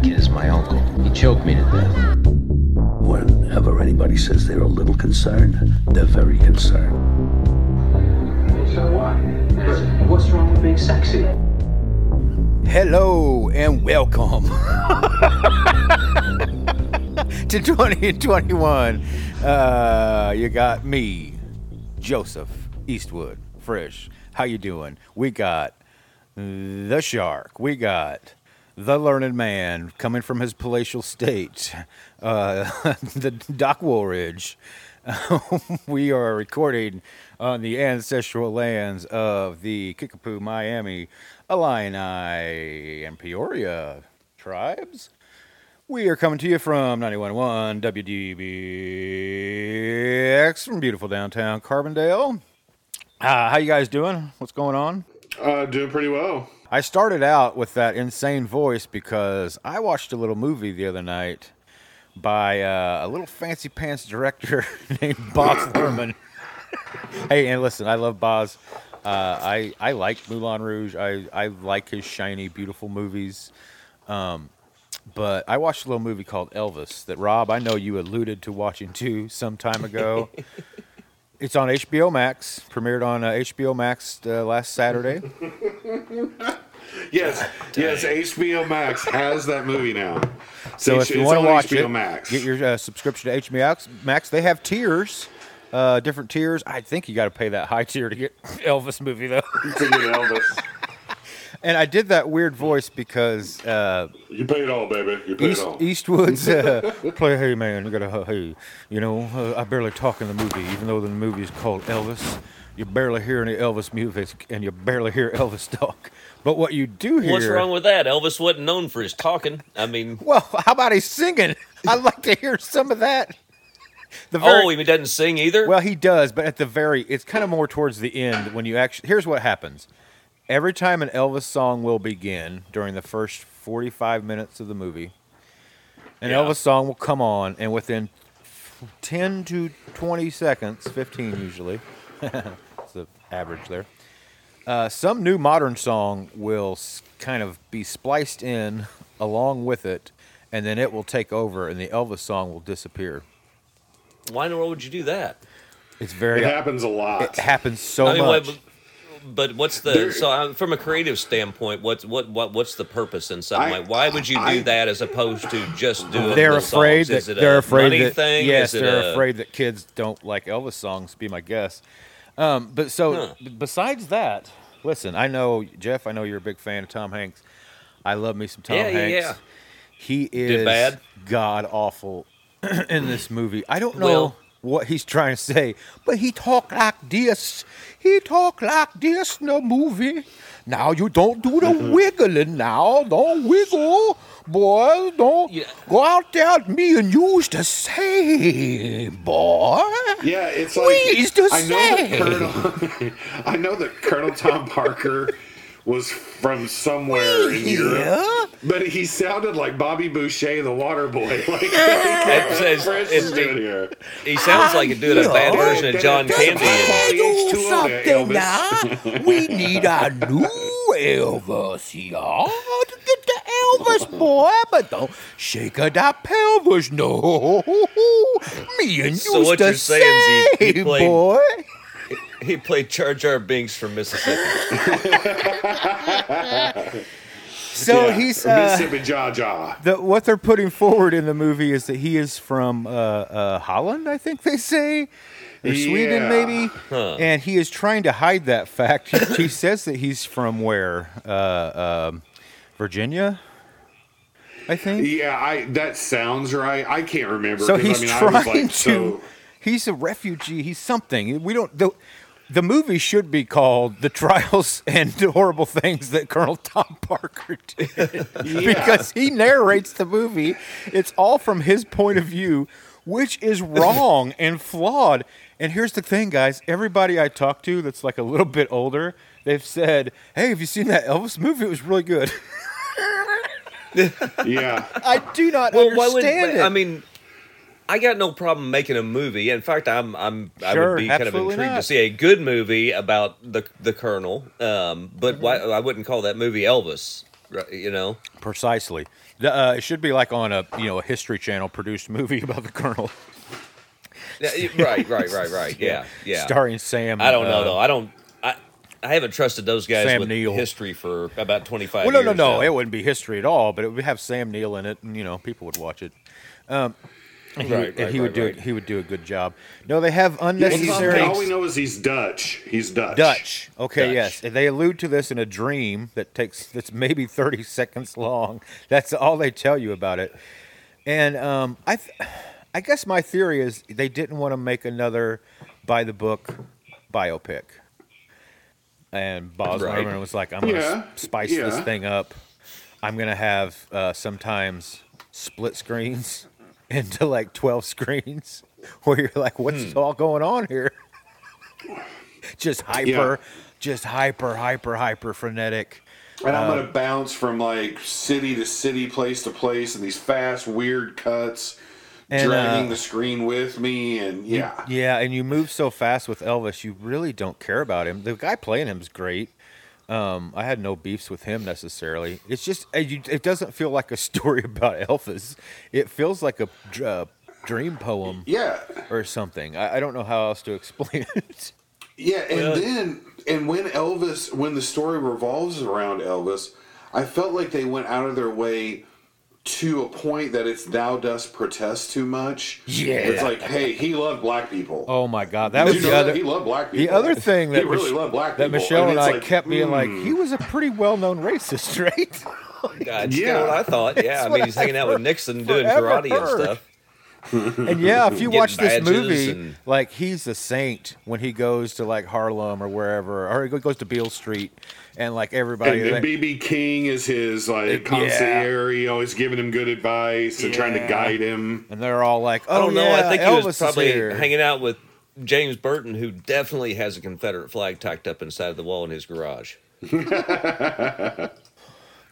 that kid is my uncle. He choked me to death. Whenever anybody says they're a little concerned, they're very concerned. So what? What's wrong with being sexy? Hello and welcome to 2021. Uh, you got me, Joseph Eastwood, Frisch. How you doing? We got the shark. We got the learned man coming from his palatial state, uh, the Doc Woolridge. we are recording on the ancestral lands of the Kickapoo, Miami, Illini, and Peoria tribes. We are coming to you from 91.1 WDBX from beautiful downtown Carbondale. Uh, how you guys doing? What's going on? Uh, doing pretty well. I started out with that insane voice because I watched a little movie the other night by uh, a little fancy pants director named Baz Luhrmann. hey, and listen, I love Baz. Uh, I I like Moulin Rouge. I I like his shiny, beautiful movies. Um, but I watched a little movie called Elvis that Rob, I know you alluded to watching too some time ago. it's on HBO Max. Premiered on uh, HBO Max uh, last Saturday. Yes, yes. HBO Max has that movie now. So It's- if you want to watch HBO it, Max. get your uh, subscription to HBO Max. They have tiers, uh, different tiers. I think you got to pay that high tier to get Elvis movie though. to get Elvis. And I did that weird voice because uh, You pay it all, baby. You pay East, it all. Eastwood's uh, play. Hey man, you gotta hey. You know, uh, I barely talk in the movie, even though the movie is called Elvis. You barely hear any Elvis music, and you barely hear Elvis talk. But what you do hear. What's wrong with that? Elvis wasn't known for his talking. I mean, Well, how about his singing? I'd like to hear some of that. The very, oh, he doesn't sing either. Well, he does, but at the very, it's kind of more towards the end when you actually. Here's what happens: every time an Elvis song will begin during the first 45 minutes of the movie, an Yeah. Elvis song will come on, and within 10 to 20 seconds, 15 usually, it's the average there. Uh, some new modern song will kind of be spliced in along with it, and then it will take over, and the Elvis song will disappear. Why in the world would you do that? It's very. It happens a lot. It happens so I mean, much. what- but what's the There- so uh, from a creative standpoint? What's what what what's the purpose in something I- like? Why would you do I- that as opposed to just doing? they're the afraid songs? That it they're a afraid that thing? yes, they're a- afraid that kids don't like Elvis songs. Be my guess. Um, but so Huh. besides that, listen, I know Jeff. I know you're a big fan of Tom Hanks. I love me some Tom Yeah, Hanks. yeah. He is bad? god awful in this movie. I don't know Well- what he's trying to say, but he talk like this. He talk like this in the movie. Now you don't do the mm-hmm. wiggling now. Don't wiggle. Boys, don't Yeah. go out there. Me and used to say, boy. yeah, it's like We used to I know that Colonel. I know that Colonel Tom Parker was from somewhere in Europe, Yeah. but he sounded like Bobby Boucher, the Water Boy. Like It's- it's- it's- is doing here. He sounds like he's doing a bad version of John Candy. I do H2O there, something Elvis. now. We need a new Elvis, y'all. Get the Elvis boy, but don't shake a that pelvis, no. Me and you So what to you're saying is he- he say, played- boy. He played Jar Jar Binks from Mississippi. So Yeah, he's or uh, Mississippi Jaw Jaw. the, what they're putting forward in the movie is that he is from uh, uh, Holland, I think they say, or Sweden maybe, Huh. and he is trying to hide that fact. He, he says that he's from where, uh, um, Virginia, I think. Yeah, I that sounds right. I can't remember. So 'cause, he's I mean, I trying was like, to. so- He's a refugee. He's something. We don't. The, the movie should be called "The Trials and Horrible Things That Colonel Tom Parker Did," because he narrates the movie. It's all from his point of view, which is wrong and flawed. And here's the thing, guys. Everybody I talk to that's like a little bit older, they've said, "Hey, have you seen that Elvis movie? It was really good." yeah. I do not Well, why would understand it. I mean, I got no problem making a movie. In fact, I'm I'm I would be kind of intrigued not. to see a good movie about the the Colonel. Um, but why I wouldn't call that movie Elvis. you know. Precisely. Uh, it should be like on a you know a History Channel produced movie about the Colonel, right, right, right, right. Yeah, yeah. starring Sam. I don't know uh, though. I don't. I I haven't trusted those guys Sam with Neill. history for about twenty five. Well, no, no, no. now. It wouldn't be history at all, but it would have Sam Neill in it, and you know people would watch it. Um, and he, Right, would- and right, he would right, do right. it. He would do a good job. No, they have Yeah, unnecessary. all we know is he's Dutch. He's Dutch. Dutch. Okay, Dutch. yes. And They allude to this in a dream that takes that's maybe 30 seconds long. That's all they tell you about it. And um, I, th- I guess my theory is they didn't want to make another by the book biopic. And Baz Right. Luhrmann was like, "I'm gonna Yeah, s- spice this thing up. I'm gonna have uh, sometimes split screens into like 12 screens, where you're like, what's Hmm. all going on here?" just hyper, Yeah. just hyper, hyper, hyper frenetic. And I'm Uh, gonna bounce from like city to city, place to place, and these fast, weird cuts, And, dragging uh, the screen with me, and yeah, Yeah, and you move so fast with Elvis, you really don't care about him. The guy playing him is great. Um, I had no beefs with him necessarily. It's just uh, it doesn't feel like a story about Elvis. It feels like a uh, dream poem yeah, or something. I, I don't know how else to explain it. yeah. And Well- then, and when Elvis, when the story revolves around Elvis, I felt like they went out of their way to a point that it's thou dost protest too much. Yeah. it's like, hey, he loved black people. Oh my god, that Did was you the know that? other. He loved black people. The other thing that he really Mich- loved black that people. Michelle and, it's I like, kept being like, hmm. he was a pretty well-known racist, right? That's Yeah. yeah. what I thought. Yeah, I mean, he's hanging out with Nixon doing forever karate and stuff. And yeah, if you watch this movie, and- like he's a saint when he goes to like Harlem or wherever, or he goes to Beale Street, and like everybody. And, like- BB King is his like Yeah. concierge, always giving him good advice and trying to guide him. and they're all like, "Oh I don't know. yeah, I think Elvis he was probably hanging out with James Burton, who definitely has a Confederate flag tacked up inside of the wall in his garage.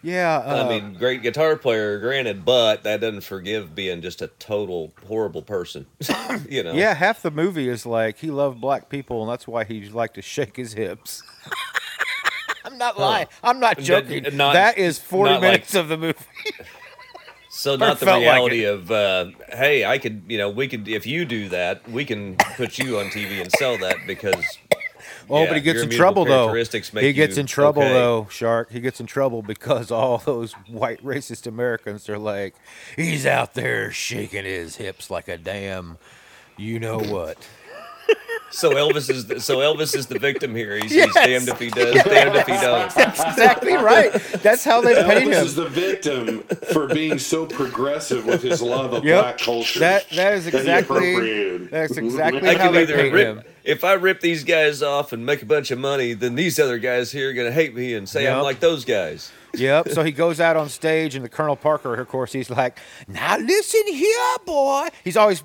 Yeah, uh, I mean, great guitar player, granted, but that doesn't forgive being just a total horrible person. you know? yeah. Half the movie is like he loved black people, and that's why he liked to shake his hips. I'm not lying. I'm not joking. not- that is 40 not like- minutes of the movie. So not the felt like reality of, uh, hey, I could, you know, we could, if you do that, we can put you on TV and sell that because. Oh, yeah, but he gets in trouble though. He gets in trouble okay. though, Shark. He gets in trouble because all those white racist Americans are like, he's out there shaking his hips like a damn, you know what? So Elvis is the, so Elvis is the victim here. He's, Yes. he's damned if he does, damned if he don't. That's exactly right. That's how they paint Elvis him. Elvis is the victim for being so progressive with his love of Yep. black culture. That that is exactly appropriated. that's exactly I how they either paint rip him. If I rip these guys off and make a bunch of money, then these other guys here are gonna hate me and say I'm like those guys. Yep. So he goes out on stage, and the Colonel Parker, of course, he's like, "Now listen here, boy." He's always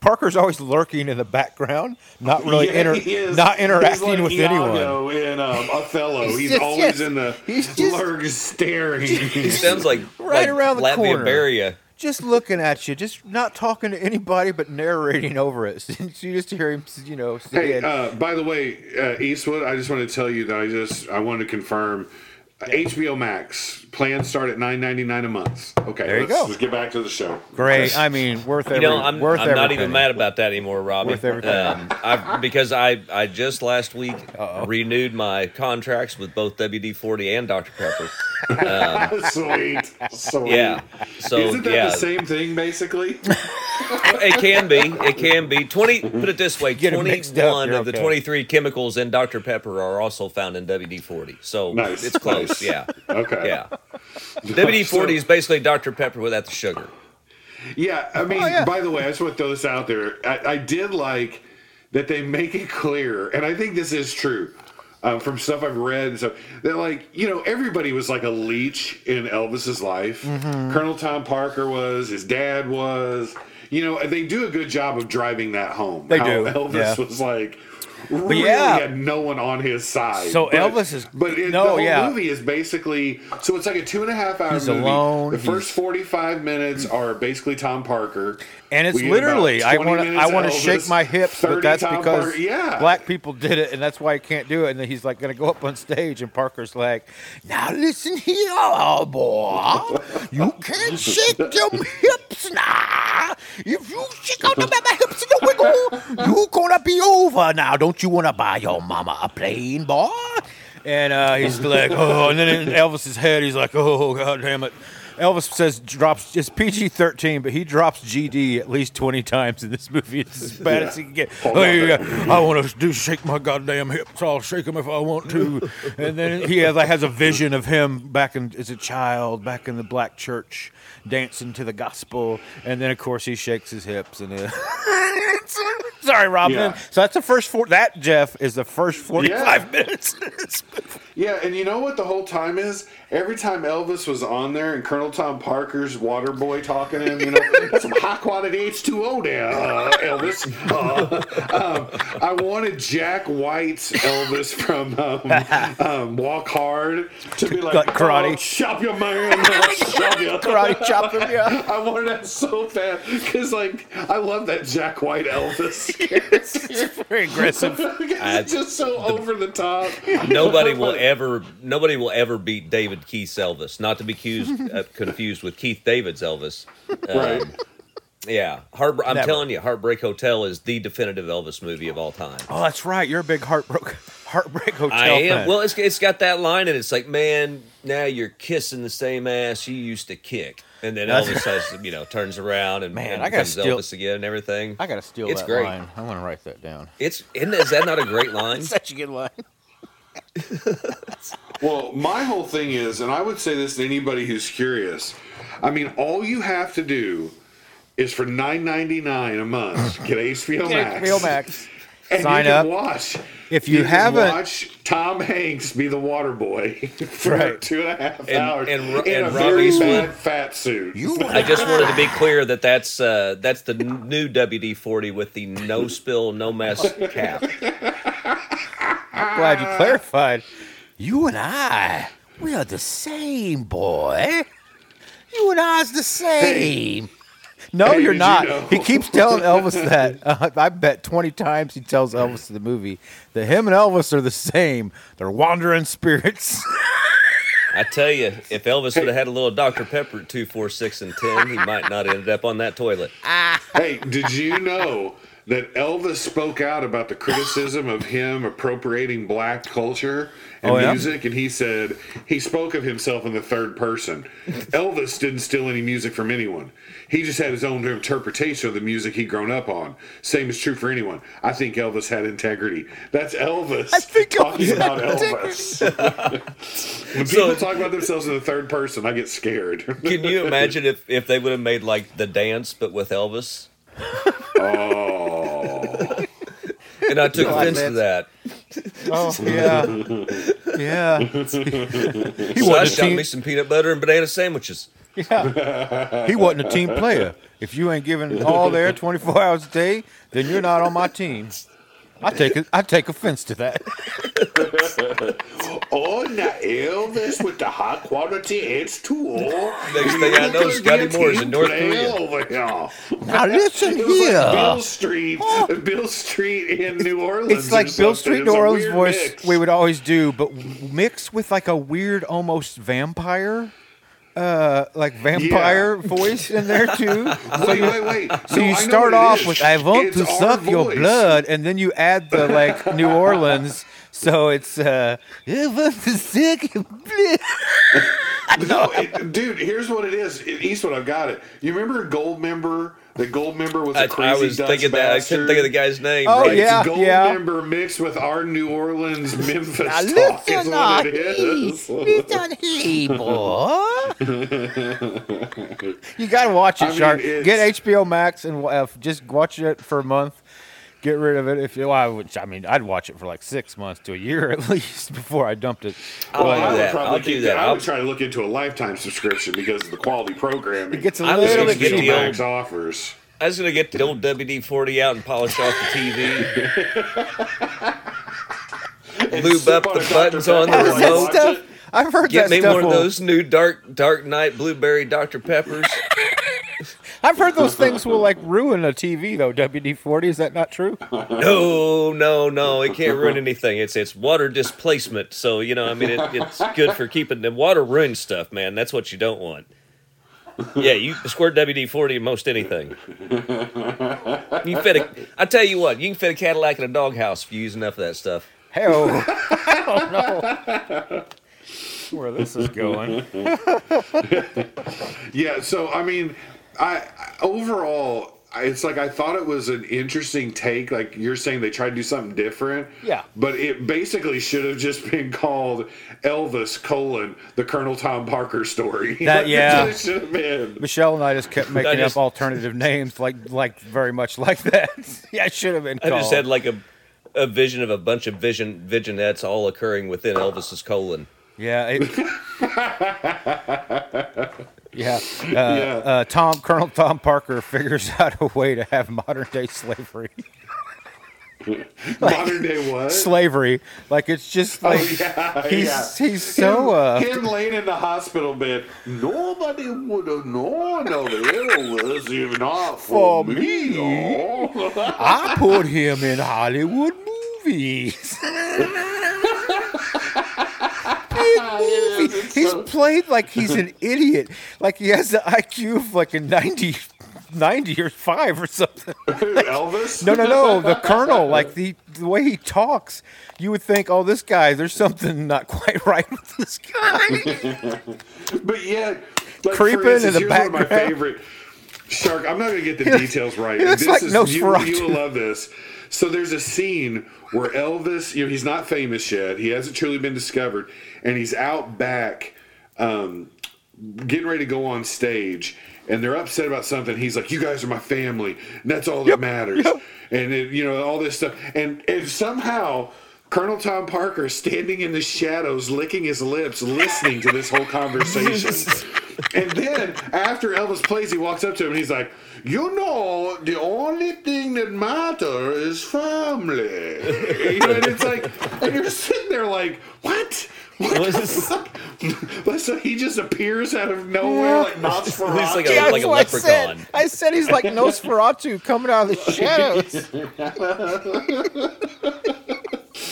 Parker's always lurking in the background, not really Yeah, inter- is. not interacting He's like with anyone. Iago in um, Othello. He's He's, just- always yes. in the He's just- lurk staring. He sounds like Right like around the Latvia corner. Beria. Just looking at you, just not talking to anybody, but narrating over it. So you just hear him, you know, Hey, uh, by the way, uh, Eastwood, I just want to tell you that I just I wanted to confirm. uh, HBO Max plans start at nine ninety nine a month. Okay, There you let's, go. Let's get back to the show. "Great." I mean, worth every. You know, I'm, worth I'm every not even penny. mad about that anymore, Robbie. Worth every penny. Um, I, because I, I just last week renewed my contracts with both WD 40 and Dr. Pepper. sweet, sweet. Yeah. So, Isn't that yeah. the same thing basically? It can be. It can be. 20, put it this way Get it mixed up, 21 you're of the okay. 23 chemicals in Dr. Pepper are also found in WD 40. So Nice. it's close. Nice. Yeah. Okay. Yeah. WD 40 is basically Dr. Pepper without the sugar. Yeah, I mean, Oh, yeah. by the way, I just want to throw this out there. I, I did like that they make it clear, and I think this is true um, from stuff I've read. And stuff that, like, you know, everybody was like a leech in Elvis's life. Mm-hmm. Colonel Tom Parker was, his dad was. You know, they do a good job of driving that home. They How do, Elvis yeah. was like really yeah. had no one on his side. So But- Elvis is- but it, no, the whole yeah. movie is basically so it's like a two and a half hour He's movie. alone, The first forty five minutes are basically Tom Parker, And it's literally, I want to, I want to shake my hips, but that's because Parker- yeah. black people did it, and that's why I can't do it. And then he's like going to go up on stage, and Parker's like, "Now listen here, oh boy, you can't shake them hips now. If you shake out them hips in the wiggle, you gonna be over now. Don't you want to buy your mama a plane, boy?" And uh, he's like, "Oh," and then in Elvis's head, he's like, "Oh, god damn it." Elvis says drops it's PG thirteen, but he drops GD at least twenty times in this movie. It's as bad as he can get. Oh, yeah, I want to do shake my goddamn hips. I'll shake them if I want to. And then he has, like, has a vision of him back in as a child, back in the black church, dancing to the gospel. And then of course he shakes his hips and. Uh, Sorry, Robin. Yeah. So that's the first four. That Jeff is the first forty-five Yeah. minutes. Yeah, and you know what the whole time is? Every time Elvis was on there and Colonel Tom Parker's water boy talking to him, you know, some high quality H2O there, uh, Elvis. Uh, um, I wanted Jack White's Elvis from um, um, Walk Hard to be like, karate. "Oh, chop your man, chop your Karate chop him, yeah. I wanted that so bad because, like, I love that Jack White Elvis. it's very aggressive. it's just so over the top. Nobody will ever, nobody will ever beat David Keith's Elvis. Not to be accused, uh, confused with Keith David's Elvis. Um, Right. Yeah, Heart, I'm Never. telling you, Heartbreak Hotel is the definitive Elvis movie of all time. Oh, that's right. You're a big heartbreak heartbreak hotel I am. fan. Well, it's, it's got that line, and it's like, man, now you're kissing the same ass you used to kick. And then That's- Elvis has, you know, turns around and, Man, and I gotta becomes steal- Elvis again and everything. I gotta steal It's that great. line. I want to write that down. It's isn't, is that not a great line? Such a good line. Well, my whole thing is, and I would say this to anybody who's curious. I mean, all you have to do is for nine ninety nine a month get HBO Max. HBO Max. And Sign you can up. Watch. If you can haven't- watch Tom Hanks be the water boy for Right. two and a half And- hours and Ro- in and a Rob very Eastwood- bad fat suit. You I just wanted to be clear that that's uh, that's the new WD forty with the no spill, no mess cap. I'm glad you clarified. You and I, we are the same, boy. You and I's the same. No, Hey, you're did you not. know- He keeps telling Elvis that. Uh, I bet 20 times he tells Elvis in the movie that him and Elvis are the same. They're wandering spirits. I tell you, if Elvis would have had a little Dr Pepper at two, four, six, and ten, he might not have ended up on that toilet. Hey, did you know that Elvis spoke out about the criticism of him appropriating black culture and Oh, yeah? music? And he said he spoke of himself in the third person. Elvis didn't steal any music from anyone. He just had his own interpretation of the music he'd grown up on. Same is true for anyone. I think Elvis had integrity. That's Elvis I think talking about Elvis. when So- people talk about themselves in the third person, I get scared. Can you imagine if, if they would have made like the dance but with Elvis? Oh. And I took No, offense I to that. Oh, yeah. Yeah. he So I wasn't a shot team, me some peanut butter and banana sandwiches. yeah. he wasn't a team player. If you ain't giving all there 24 hours a day, then you're not on my team. I take I take offense to that. Oh, now Elvis with the high quality H2O. Next thing I know, Scotty Moore's in North Korea. Over here. Now listen here. like Beale Street, Beale Street in New Orleans. It's like Bill. Street New Orleans voice mix. we would always do, but mixed with like a weird almost vampire, uh, like vampire voice in there too. So Wait, you, wait, wait. so you I start off with "I want It's to suck your blood," and then you add the like New Orleans. So it's uh, I want to suck your blood. No, it, dude. Here's what it is. Eastwood, I've got it. You remember Goldmember? The Goldmember was a I, crazy I was Dutch thinking that I bastard. couldn't think of the guy's name. Oh, right? yeah. It's Goldmember mixed with our New Orleans Memphis Now talk is listen, what uh, it is. listen, hey, boy. you gotta watch it, I mean, Shark. it's- Get HBO Max and uh, just watch it for a month. Get rid of it if you. Well, I, would, I mean, I'd watch it for like six months to a year at least before I dumped it. I'll Well, do I would that. probably I'll do think that. I I'll- would try to look into a lifetime subscription because of the quality programming. It gets a I was little gonna bit get the cheaper. old- offers. I was gonna get the old WD forty out and polish off the TV. Lube up the buttons on the Pepper while you remote. watch stuff. it. I've heard Get that me one of those new Dark Dark Knight blueberry Dr Peppers. I've heard those things will like ruin a TV though. WD forty is that not true? No, no, no. It can't ruin anything. It's it's water displacement. So you know, I mean, it, it's good for keeping the water ruins stuff, man. That's what you don't want. Yeah, you squirt WD forty in most anything. You can fit a. I tell you what, you can fit a Cadillac in a doghouse if you use enough of that stuff. Hell, I don't know where this is going. Yeah, so I mean, I I- overall, it's like I thought it was an interesting take. Like you're saying, they tried to do something different. Yeah. but it basically should have just been called Elvis colon the Colonel Tom Parker story. That- yeah. that's what it should have been. Michelle and I just kept making just- up alternative names, like like very much like that. yeah, it should have been. I just had like a a vision of a bunch of vision visionettes all occurring within Elvis's colon. Yeah. It, yeah. Uh, Yeah. Uh, Tom Colonel Tom Parker figures out a way to have modern day slavery. Modern day what? slavery, like it's just like Oh, yeah, he's yeah. he's so uh, him laying in the hospital bed. Nobody would have known of Elvis if not for, For me. me. oh. I put him in Hollywood movies. In movies. He's played like he's an idiot, like he has the IQ of like a 90, 90 or five or something. Elvis? No, no, no. The Colonel, like the the way he talks, you would think, oh, this guy, there's something not quite right with this guy. But yet, like, Creeping instance, in the here's one of my background. favorite. Shark, I'm not going to get the details right. this like is Nosferatu. you, you will love this. So there's a scene where Elvis, you know, he's not famous yet. He hasn't truly been discovered, and he's out back, um, getting ready to go on stage, and they're upset about something. He's like, "You guys are my family, and that's all that matters." And it, you know all this stuff, and and somehow. Colonel Tom Parker standing in the shadows, licking his lips, listening to this whole conversation. And then after Elvis plays, he walks up to him and he's like, "You know, the only thing that matters is family." You know, and it's like, and you're sitting there like, "What?" What What the fuck? So he just appears out of nowhere like Nosferatu. He's like a- Yeah, like that's what I said. I said he's like Nosferatu coming out of the shadows.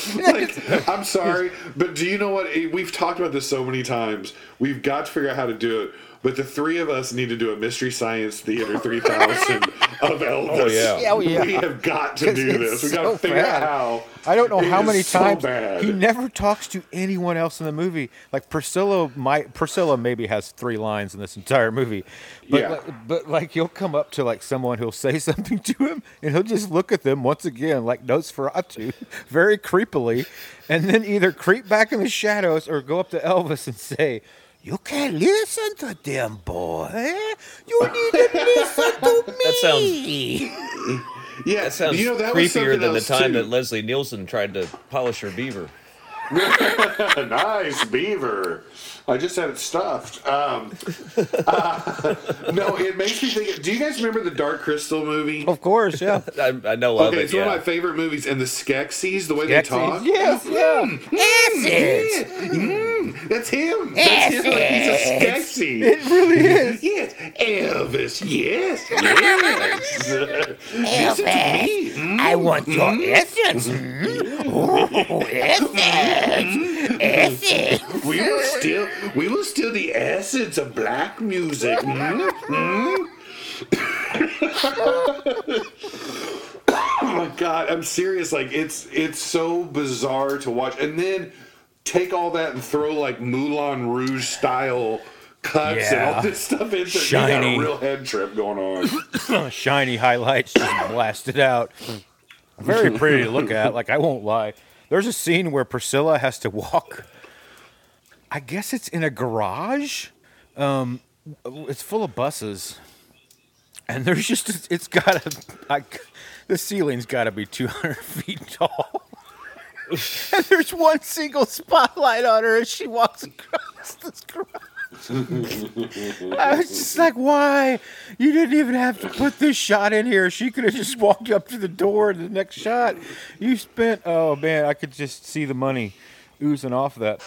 like, I'm sorry, but do you know what? We've talked about this so many times. We've got to figure out how to do it. But the three of us need to do a Mystery Science Theater 3000 of Elvis. Oh, yeah. Yeah, oh, yeah. We have got to do this. We got to figure bad. out how. I don't know It how is many so times bad. he never talks to anyone else in the movie. Like Priscilla, might Priscilla maybe has three lines in this entire movie, but Yeah. like, but like he'll come up to like someone who'll say something to him, and he'll just look at them once again like Nosferatu, very creepily, and then either creep back in the shadows or go up to Elvis and say. You can't listen to them, boy. You need to listen to me. That sounds- Yeah, That sounds you know, that was creepier something than the time too. that Leslie Nielsen tried to polish her beaver. nice beaver. I just had it stuffed. Um, uh, no, it makes me think. Do you guys remember the Dark Crystal movie? Of course, yeah. I, I know of Okay, it. it's one of my favorite movies, and the Skeksis, the way they talk. Yes, yeah. Yeah, mm, that's him. That's him. Like he's a Skeksy. It really is. Yes, Elvis. Yes, yes. Listen to me. Mm, I want your essence. Mm. Oh, essence. Essence. We will still, we will steal the essence of black music. Mm, mm. oh my god, I'm serious. Like it's it's so bizarre to watch, and then take all that and throw like Moulin Rouge style cuts and all this stuff into it. You Shiny. got a real head trip going on. shiny highlights just blasted out. Very pretty to look at. Like I won't lie. There's a scene where Priscilla has to walk. I guess it's in a garage. Um, it's full of buses, and there's just it's got like the ceiling's got to be 200 feet tall. and there's one single spotlight on her as she walks across this garage. I was just like, why? You didn't even have to put this shot in here. She could have just walked up to the door and the next shot. You spent, oh man, I could just see the money oozing off of that.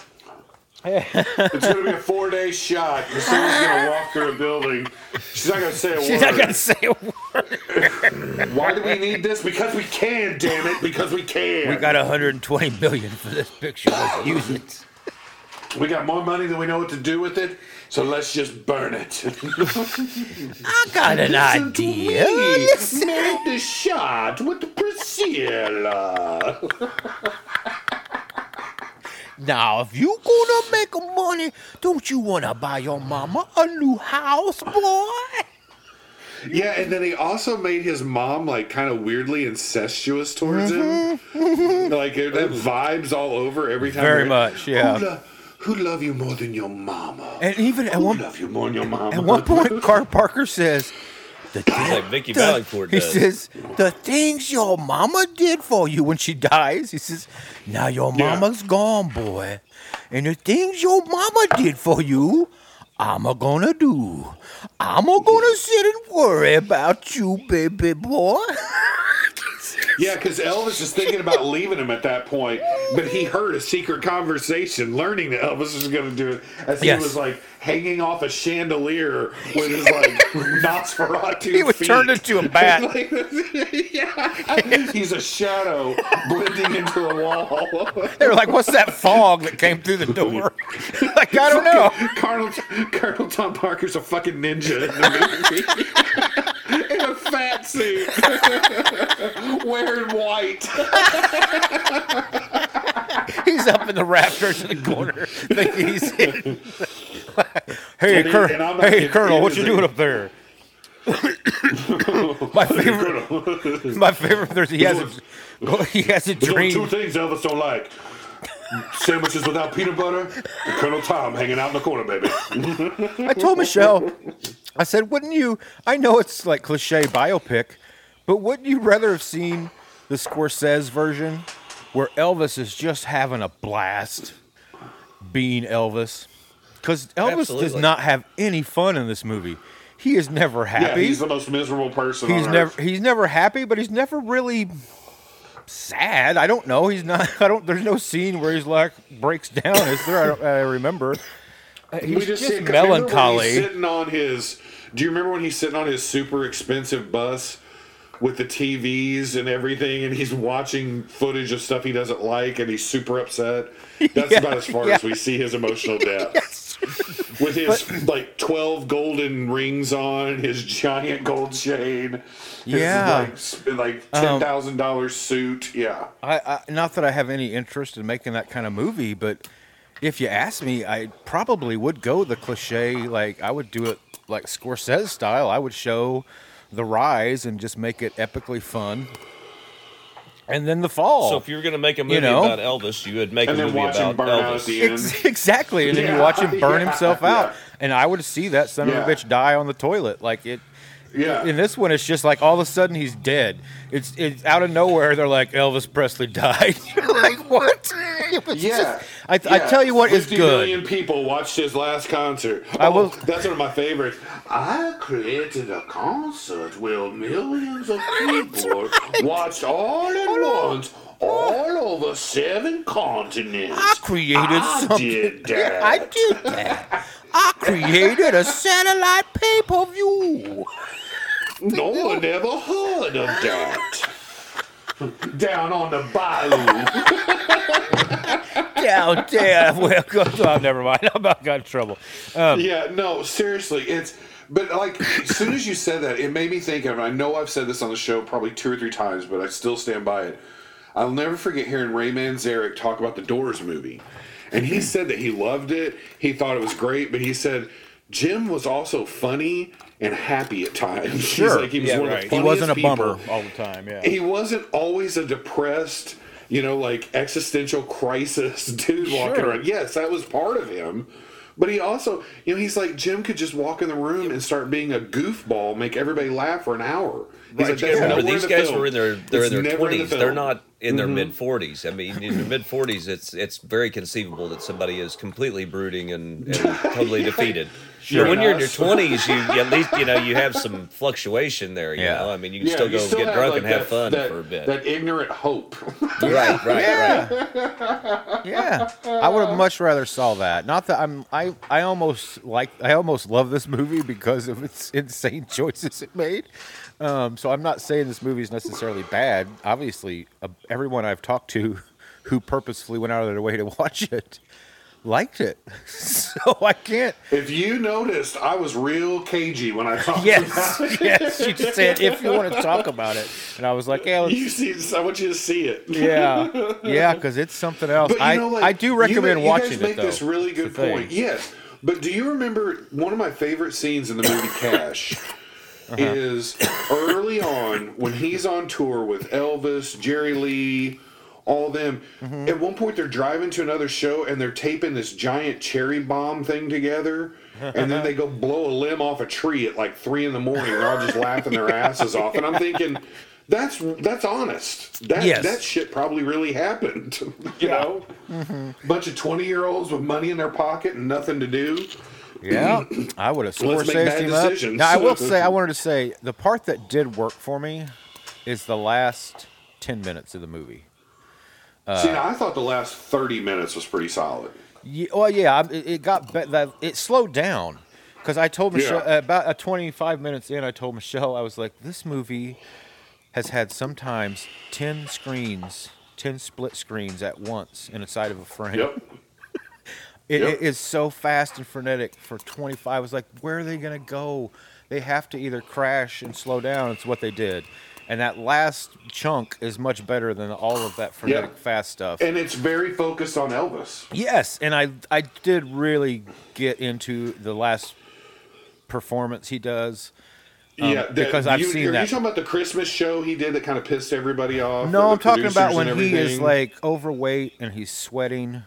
It's gonna be a four day shot. Priscilla's gonna walk through a building. She's not gonna say a She's word. not gonna say a word. Why do we need this? Because we can, damn it. Because we can. We got 120 million for this picture. Let's use it. We got more money than we know what to do with it, so let's just burn it. I got an idea. Make the shot with Priscilla. Now, if you gonna make money, don't you wanna buy your mama a new house, boy? Yeah, and then he also made his mom like kind of weirdly incestuous towards him. Mm-hmm. like it had mm-hmm. vibes all over every time. Very much, yeah. Oh, Lo- who love you more than your mama? And even at who one love you more than your mama? at one point, Carl Parker says, "The Like Vicky the- Valancourt He does. says, the things your mama did for you when she dies. He says, now your Yeah. mama's gone, boy. And the things your mama did for you, I'm a gonna do. I'm a gonna sit and worry about you, baby boy. Yeah, because Elvis is thinking about leaving him at that point, but he heard a secret conversation, learning that Elvis was going to do it as he was like hanging off a chandelier with his like Nosferatu. He was feet. turned into a bat. Like, yeah, he's a shadow blending into a wall. They were like, what's that fog that came through the door? like, I don't know. Colonel, Colonel Tom Parker's a fucking ninja fat suit, wearing white. He's up in the rafters in the corner, thinking he's hidden. hey, And he- Col- and hey, Colonel, he what is you doing up there? my favorite, my favorite. There's, he has a, he has a There's two things Elvis don't like. Sandwiches without peanut butter and Colonel Tom hanging out in the corner, baby. I told Michelle, I said, wouldn't you? I know it's like cliche biopic, but wouldn't you rather have seen the Scorsese version where Elvis is just having a blast being Elvis? Because Elvis does not have any fun in this movie. He is never happy. Yeah, happy. he's the most miserable person he's on never earth. he's never happy, but he's never really sad. I don't know. He's not. I don't. There's no scene where he's like breaks down. Is there? I, don't, I remember. Uh, He's We just, see- 'cause remember when he's melancholy. sitting on his. Do you remember when he's sitting on his super expensive bus with the TVs and everything, and he's watching footage of stuff he doesn't like, and he's super upset? That's Yeah, about as far yeah. as we see his emotional depth. With his like twelve golden rings on, his giant gold chain, his Yeah. like like ten thousand dollars suit, yeah. I, I not that I have any interest in making that kind of movie, but if you ask me, I probably would go the cliche. Like I would do it like Scorsese style. I would show the rise and just make it epically fun. And then the fall. So if you were going to make a movie know? about Elvis, you would make And a then movie watch him about burn out at Elvis. the end. Ex- exactly, and then you Yeah, watch him burn yeah, himself out, yeah. and I would see that son of Yeah. a bitch die on the toilet. Like it. Yeah. In this one, it's just like all of a sudden he's dead. It's it's out of nowhere. They're like Elvis Presley died. You're like what? Yeah. just- I, I tell you what is 50 good. million people watched his last concert. I Oh, will- That's one of my favorites. I created a concert where millions of people watched all at once, all over seven continents. I created I something. did that. Yeah, I did that. I created a satellite pay per view. No one ever heard of that. Down on the bayou. Down there. Welcome. Oh, never mind. I'm about got in trouble. Um, yeah, no, seriously, it's but like as soon as you said that, it made me think of. I know I've said this on the show probably two or three times, but I still stand by it. I'll never forget hearing Ray Manzarek talk about the Doors movie, and he said that he loved it. He thought it was great, but he said Jim was also funny and happy at times. Sure. like he was Yeah, right. He wasn't a people. bummer all the time. Yeah. He wasn't always a depressed, you know, like existential crisis dude walking around. Yes, that was part of him. But he also, you know, he's like Jim could just walk in the room and start being a goofball, make everybody laugh for an hour. He's Right, like, remember these the guys film. were in their they're It's in their in the twenties. They're not in their mm-hmm. mid 40s. I mean, in their mid 40s, it's it's very conceivable that somebody is completely brooding and, and totally defeated. Sure. But when you're in your 20s, you, you at least you know you have some fluctuation there. You Yeah. know, I mean, you can Yeah, still you go get drunk like, and have fun that- for a bit. That ignorant hope. right, right, right. Yeah. yeah. I would have much rather saw that. Not that I'm I I almost like I almost love this movie because of its insane choices it made. Um, so I'm not saying this movie is necessarily bad. Obviously, uh, everyone I've talked to who purposefully went out of their way to watch it liked it. So I can't if you noticed, I was real cagey when I talked Yes, about it. yes. You just said if you want to talk about it, and I was like, yeah, let's You see, I want you to see it. Yeah, yeah, because it's something else. But you I know, like, I do you recommend ma- you watching guys it make though. this really good thing. point. Yes, but do you remember one of my favorite scenes in the movie Cash? Uh-huh. Is early on when he's on tour with Elvis, Jerry Lee, all them. Mm-hmm. At one point, they're driving to another show and they're taping this giant cherry bomb thing together. And then they go blow a limb off a tree at like three in the morning. They're all just laughing their asses off. And I'm thinking, that's that's honest. That Yes. that shit probably really happened. You know, bunch of twenty year olds with money in their pocket and nothing to do. Yeah, I would have Scorsese bad team up. decisions. Now I will say, I wanted to say the part that did work for me is the last ten minutes of the movie. See, now, I thought the last thirty minutes was pretty solid. Yeah, well, yeah, it, it got be- it slowed down because I told Michelle Yeah. about uh, 25 minutes in. I told Michelle I was like, this movie has had sometimes 10 screens, 10 split screens at once inside of a frame. Yep. It, Yep. it is so fast and frenetic for 25. I was like, where are they going to go? They have to either crash and slow down. It's what they did. And that last chunk is much better than all of that frenetic Yeah. fast stuff. And it's very focused on Elvis. Yes, and I I did really get into the last performance he does. Um, yeah, because I've you, seen are that. you talking about the Christmas show he did that kind of pissed everybody off? no, I'm talking about when he is like overweight and he's sweating.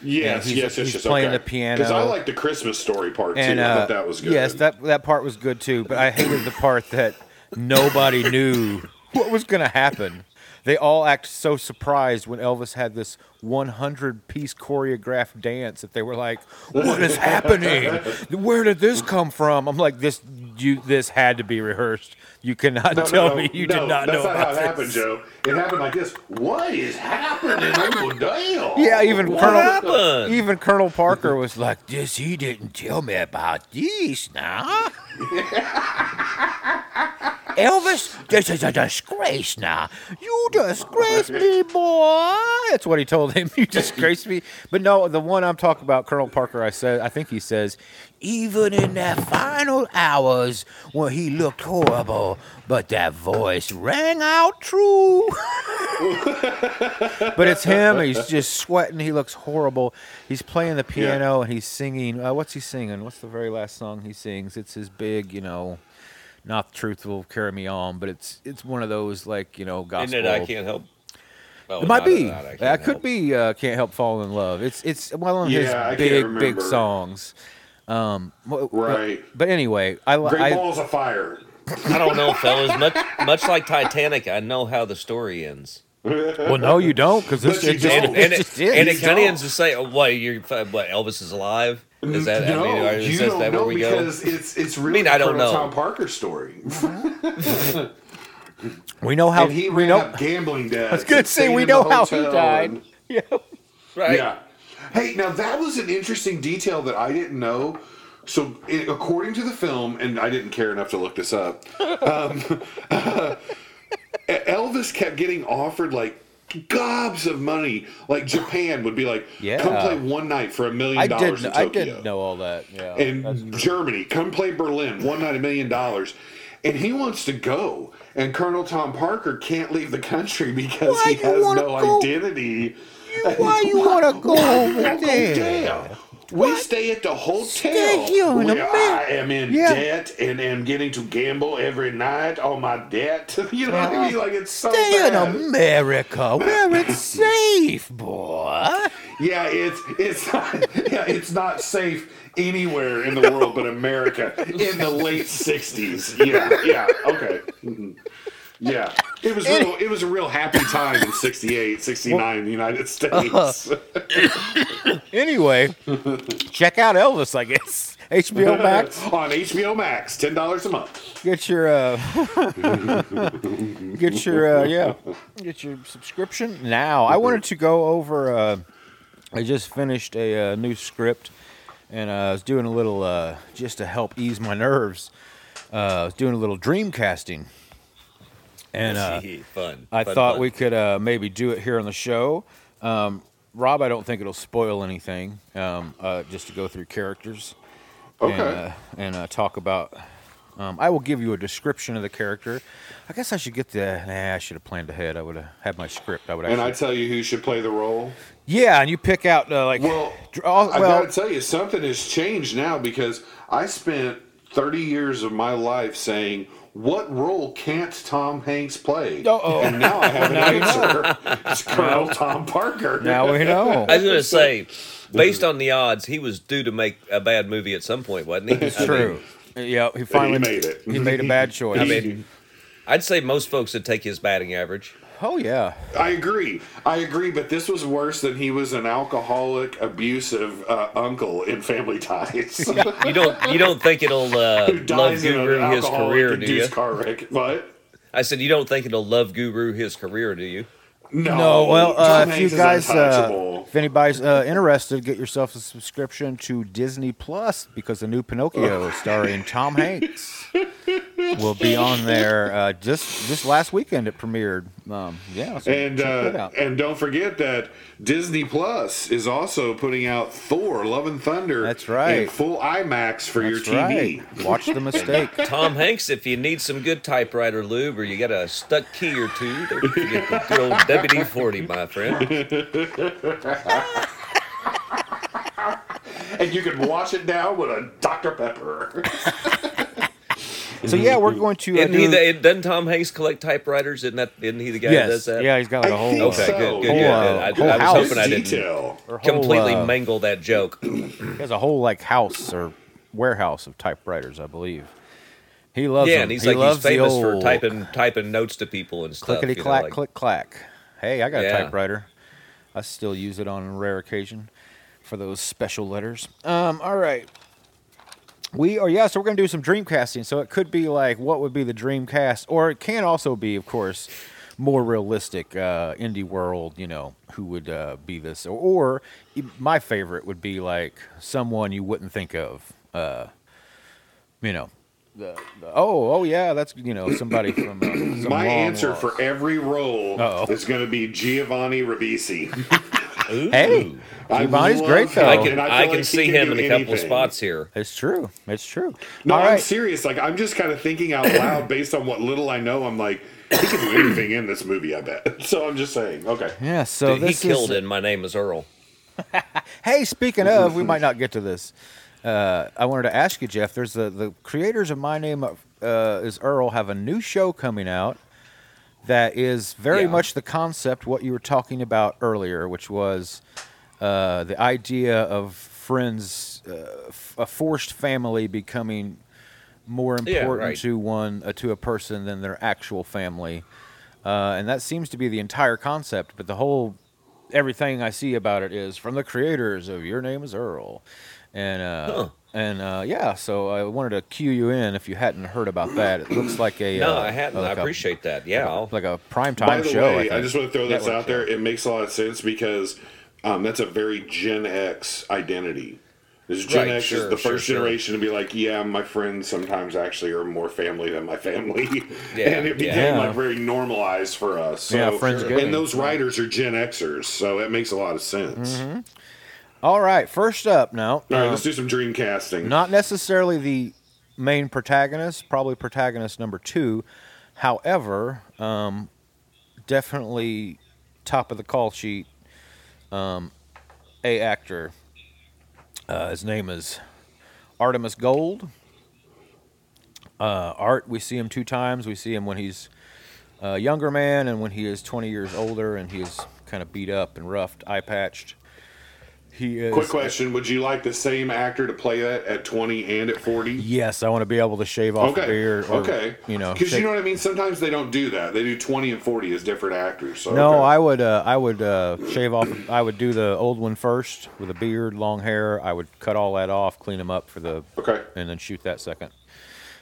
yes, he's- yes, he's yes, playing okay. the piano. Because I like the Christmas story part too. And I uh, thought that was good. yes, that that part was good too. But I hated the part that nobody knew what was going to happen. They all act so surprised when Elvis had this 100 piece choreographed dance that they were like, "What is happening? Where did this come from?" I'm like, "This you this had to be rehearsed. You cannot No, no, tell no, me you no, did not that's know not about how it this." happened, Joe. It happened like this. What is happening? Oh, damn. Yeah, even What Colonel happened? even Colonel Parker was like, "This he didn't tell me about this now." Elvis, this is a disgrace now. You disgrace me, boy. That's what he told him. You disgrace me. But no, the one I'm talking about, Colonel Parker, I said, I think he says, even in the final hours when he looked horrible, but that voice rang out true. but it's him. He's just sweating. He looks horrible. He's playing the piano and he's singing. Uh, what's he singing? What's the very last song he sings? It's his big, you know, not the truth will carry me on, but it's it's one of those like you know gospel. Isn't it? I can't help. Oh, It might be. that, I That could help. be. Uh, can't help falling in love. It's it's one of Yeah, his big big songs. Um, w- w- Right. But anyway, I, Great I balls of fire. I don't know, fellas. Much much like Titanic, I know how the story ends. well, no, you don't, because this But you it just, don't. it and it, and it kind of ends to say, oh, "What? You're what? Elvis is alive? Is that? no, I mean, are- you that don't where know we go?" because it's it's really mean, I don't Colonel know. Tom Parker's story. we know how and he we ran know. up gambling debts. I was gonna say we know how he died. and- Yeah. Right? Yeah. Hey, now that was an interesting detail that I didn't know. So, i according to the film, and I didn't care enough to look this up, um, Elvis kept getting offered like gobs of money. Like Japan would be like, Yeah. "Come play one night for a million dollars in I didn't know all that. Yeah. and Germany, come play Berlin, one night a million dollars. And he wants to go. And Colonel Tom Parker can't leave the country because Why he has no go? identity. Why you want to go over there? down. We stay at the hotel. Stay here in. I am in Yeah. debt and am getting to gamble every night on my debt. You know what I mean? Like it's so Stay in. America where it's safe, boy. Yeah, it's it's not, yeah, it's not safe anywhere in the world but America in the late '60s. Yeah, yeah, okay, Mhm. yeah. It was real. It was a real happy time in 68, 69 in the United States. Anyway, check out Elvis, I guess. HBO Max. on HBO Max, ten dollars a month. Get your uh, get your uh, yeah, get your subscription now. I wanted to go over. Uh, I just finished a uh, new script, and uh, I was doing a little uh, just to help ease my nerves. Uh, I was doing a little dream casting, and uh, fun. I fun, thought fun. we could uh, maybe do it here on the show. Um, Rob, I don't think it'll spoil anything. Um, uh, just to go through characters Okay. and, uh, and uh, talk about. Um, I will give you a description of the character. I guess I should get the. Nah, I should have planned ahead. I would have had my script. I would and I tell you who should play the role. yeah, and you pick out uh, like. Well, dr- all- I well, gotta tell you, something has changed now because I spent 30 years of my life saying, "What role can't Tom Hanks play?" Uh-oh. And now I have an answer. It's Colonel Tom Parker. now we know. I was going to say, based on the odds, he was due to make a bad movie at some point, wasn't he? It's I mean, true. yeah, he finally made it. He made a bad choice. I mean, I'd say most folks would take his batting average. Oh yeah. I agree. I agree, but this was worse than he was an alcoholic, abusive uh, uncle in Family Ties. You don't you don't think it'll uh, Who love dies in guru his career, do you? car wreck. What? I said you don't think it'll love guru his career, do you? No. No, well, uh, if you guys, uh, if anybody's uh, interested, get yourself a subscription to Disney Plus because the new Pinocchio, starring Tom Hanks, will be on there. Uh, just this last weekend, it premiered. Um, yeah, so And uh, and don't forget that Disney Plus is also putting out Thor: Love and Thunder. That's right. In full IMAX for your TV. right. Watch the mistake. Tom Hanks, if you need some good typewriter lube or you got a stuck key or two, don't forget the good old WD forty, my friend. And you can wash it down with a Dr Pepper. So yeah, we're going to. Uh, Isn't he do- the, doesn't Tom Hanks collect typewriters? Isn't that isn't he the guy that does that? yeah, he's got like a I whole. think Okay, so. good, good. Whole, yeah, uh, I, whole I was house hoping I didn't detail. or whole, completely uh, mangle that joke. He has a whole like house or warehouse of typewriters, I believe. He loves yeah, them. and he's he like loves he's the famous for old typing typing notes to people and stuff. clickety you know, clack, like- click clack. Hey, I got Yeah. a typewriter. I still use it on a rare occasion for those special letters. Um, all right. We are yeah, so we're gonna do some dream casting. So it could be like what would be the dream cast, or it can also be, of course, more realistic uh, indie world. You know, who would uh, be this, or, or my favorite would be like someone you wouldn't think of. Uh, you know, the, the- oh oh yeah, that's you know somebody from uh, some My answer for every role Uh-oh. is going to be Giovanni Ribisi. Hey, I Giovanni's great though. I can And I I, can like see can him do in a couple of spots here. It's true. It's true. No, All I'm right. serious. Like I'm just kind of thinking out loud based on what little I know. I'm like, he can do anything in this movie. I bet. So I'm just saying. Okay. Yeah. So Dude, he this killed is, in My Name Is Earl. Hey, speaking of, we might not get to this. Uh, I wanted to ask you, Jeff. There's the the creators of My Name uh, is Earl have a new show coming out that is very Yeah. much the concept what you were talking about earlier, which was uh, the idea of friends, uh, f- a forced family becoming more Yeah, important right. to one uh, to a person than their actual family, uh, and that seems to be the entire concept. But the whole everything I see about it is from the creators of Your Name Is Earl, and uh, Huh. And uh, yeah. So I wanted to cue you in if you hadn't heard about that. It looks like a No, uh, I hadn't. like I a- appreciate that. Yeah, I'll, like a primetime By the show. way, I, think. just want to throw this Network out there. show. It makes a lot of sense because um, that's a very Gen X identity. This Gen Right, X sure, is the sure, first sure. generation to be like, yeah, my friends sometimes actually are more family than my family, Yeah, and it became yeah. like very normalized for us. So, Yeah, Friendsgiving. and those writers are Gen Xers, so it makes a lot of sense. Mm-hmm. All right, first up now. All right, uh, let's do some dream casting. not necessarily the main protagonist, probably protagonist number two. However, um, definitely top of the call sheet. Um, a actor. Uh, his name is Artemis Gold. Uh, Art, we see him two times. We see him when he's a younger man and when he is 20 years older and he is kind of beat up and roughed, eye patched. He is. Quick question: Would you like the same actor to play that at 20 and at 40? Yes, I want to be able to shave off Okay. beard. Or, okay. You know, because you know what I mean. Sometimes they don't do that. They do 20 and 40 as different actors. So No, okay. I would. Uh, I would uh, shave off. I would do the old one first with a beard, long hair. I would cut all that off, clean him up for the, Okay. and then shoot that second.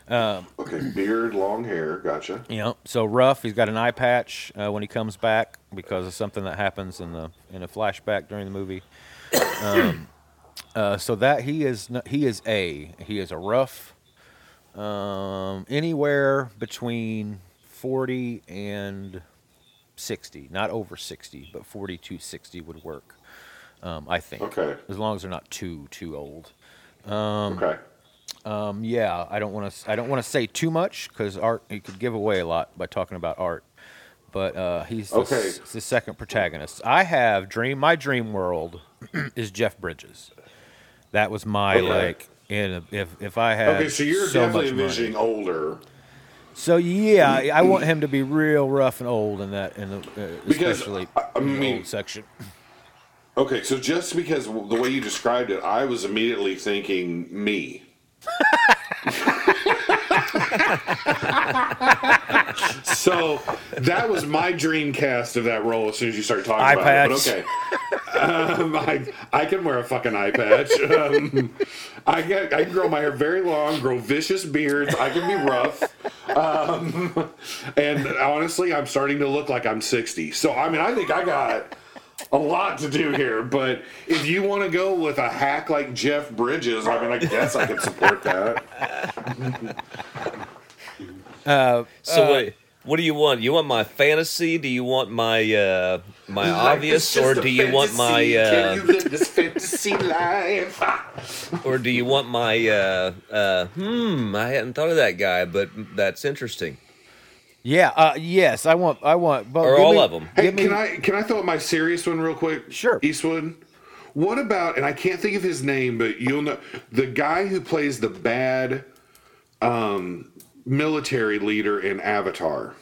Okay. Beard, long hair. Gotcha. You know, so rough. He's got an eye patch uh, when he comes back because of something that happens in the in a flashback during the movie. Um, uh, so that he is he is a he is a rough. Um, anywhere between forty and sixty, not over sixty, but forty to sixty would work. Um, I think. Okay. As long as they're not too too old. okay. Um, yeah, I don't want to. I don't want to say too much because art. He could give away a lot by talking about art. But uh, he's the, Okay. s- the second protagonist. I have dream. My dream world is Jeff Bridges. That was my Okay. like. In if if I had Okay. So you're so definitely envisioning older. So yeah, I I want him to be real rough and old in that in the uh, Because, especially I- mean- old section. Okay. So just because the way you described it, I was immediately thinking me. so that was my dream cast of that role. As soon as you start talking Eye about patch. it, but okay. Um, I, I can wear a fucking eye patch. Um, I can I can grow my hair very long, grow vicious beards. I can be rough. Um, and honestly, I'm starting to look like I'm 60. So I mean, I think I got a lot to do here. But if you want to go with a hack like Jeff Bridges, I mean, I guess I can support that. So what? What do you want? You want my fantasy? Do you want my uh, my obvious, or do you want my uh, Can you live this fantasy life? or do you want my uh, uh, hmm? I hadn't thought of that guy, but that's interesting. Yeah. Uh, yes, I want. I want. But Or all me- of 'em. Hey, give me- can I can I throw out my serious one real quick? Sure. Eastwood. What about and I can't think of his name, but you'll know the guy who plays the bad um, military leader in Avatar.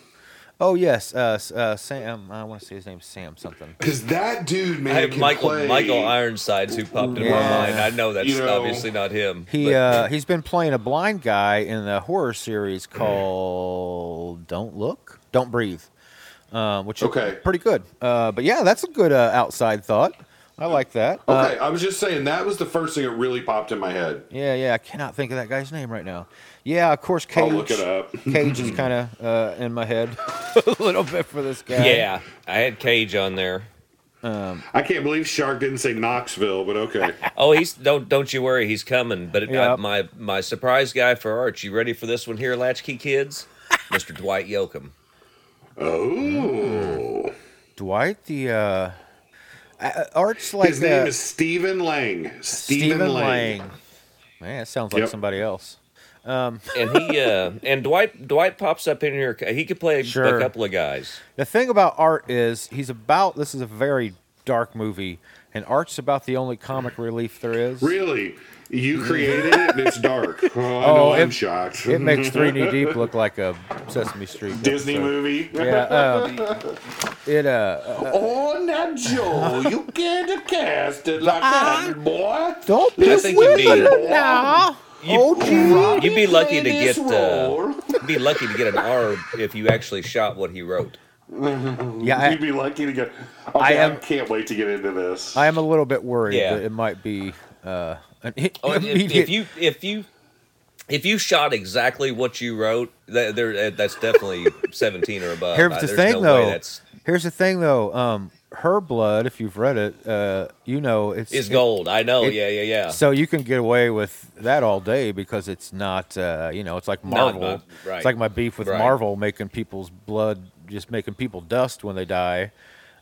Oh yes, uh, uh, Sam. I want to say his name's Sam something. Because that dude, man, I have can Michael play, Michael Ironsides who popped into Yeah. my mind. I know that's You know, obviously not him. He but- uh, he's been playing a blind guy in the horror series called Don't Look, Don't Breathe, uh, which is Okay. pretty good. Uh, but yeah, that's a good uh, outside thought. I like that. Uh, Okay, I was just saying that was the first thing that really popped in my head. yeah, yeah. I cannot think of that guy's name right now. Yeah, of course, Cage. I'll look it up. Cage is kind of uh, in my head a little bit for this guy. yeah, I had Cage on there. I can't believe Shark didn't say Knoxville, but okay. Oh, he's don't don't you worry, he's coming. But it, Yep. uh, my my surprise guy for Arch. You ready for this one here, Latchkey Kids? Mr. Dwight Yoakam. Oh, Dwight, the uh, uh, Art's like his name uh, is Stephen Lang. Stephen, Stephen Lang. Lang. Man, that sounds like Yep. somebody else. and he uh and Dwight Dwight pops up in here. He could play Sure. a couple of guys. The thing about Art is he's about. This is a very dark movie, and Art's about the only comic relief there is. Really? You created it and it's dark. Oh, I Oh, know I'm it- shocked. It makes Three Knee Deep look like a Sesame Street Disney episode. movie. Yeah, um, it uh, Oh, now Joe, you can't cast it like that, boy. don't I be think you'd be- weird now. You, Oh, you'd be lucky to get this uh, role. be lucky to get an R if you actually shot what he wrote. Yeah, You'd I, be lucky to get. Okay, I I, am- can't wait to get into this. I am a little bit worried Yeah. that it might be uh, an Oh, if, if you if you if you shot exactly what you wrote, that there that's definitely seventeen or above. Here's Uh, the there's thing, no though. Here's the thing, though. Um, her blood, if you've read it, uh, you know it's is it- gold. I know. it- yeah, yeah, yeah. So you can get away with that all day because it's not, uh, you know, it's like Marvel. not- right. It's like my beef with Right. Marvel making people's blood, just making people dust when they die.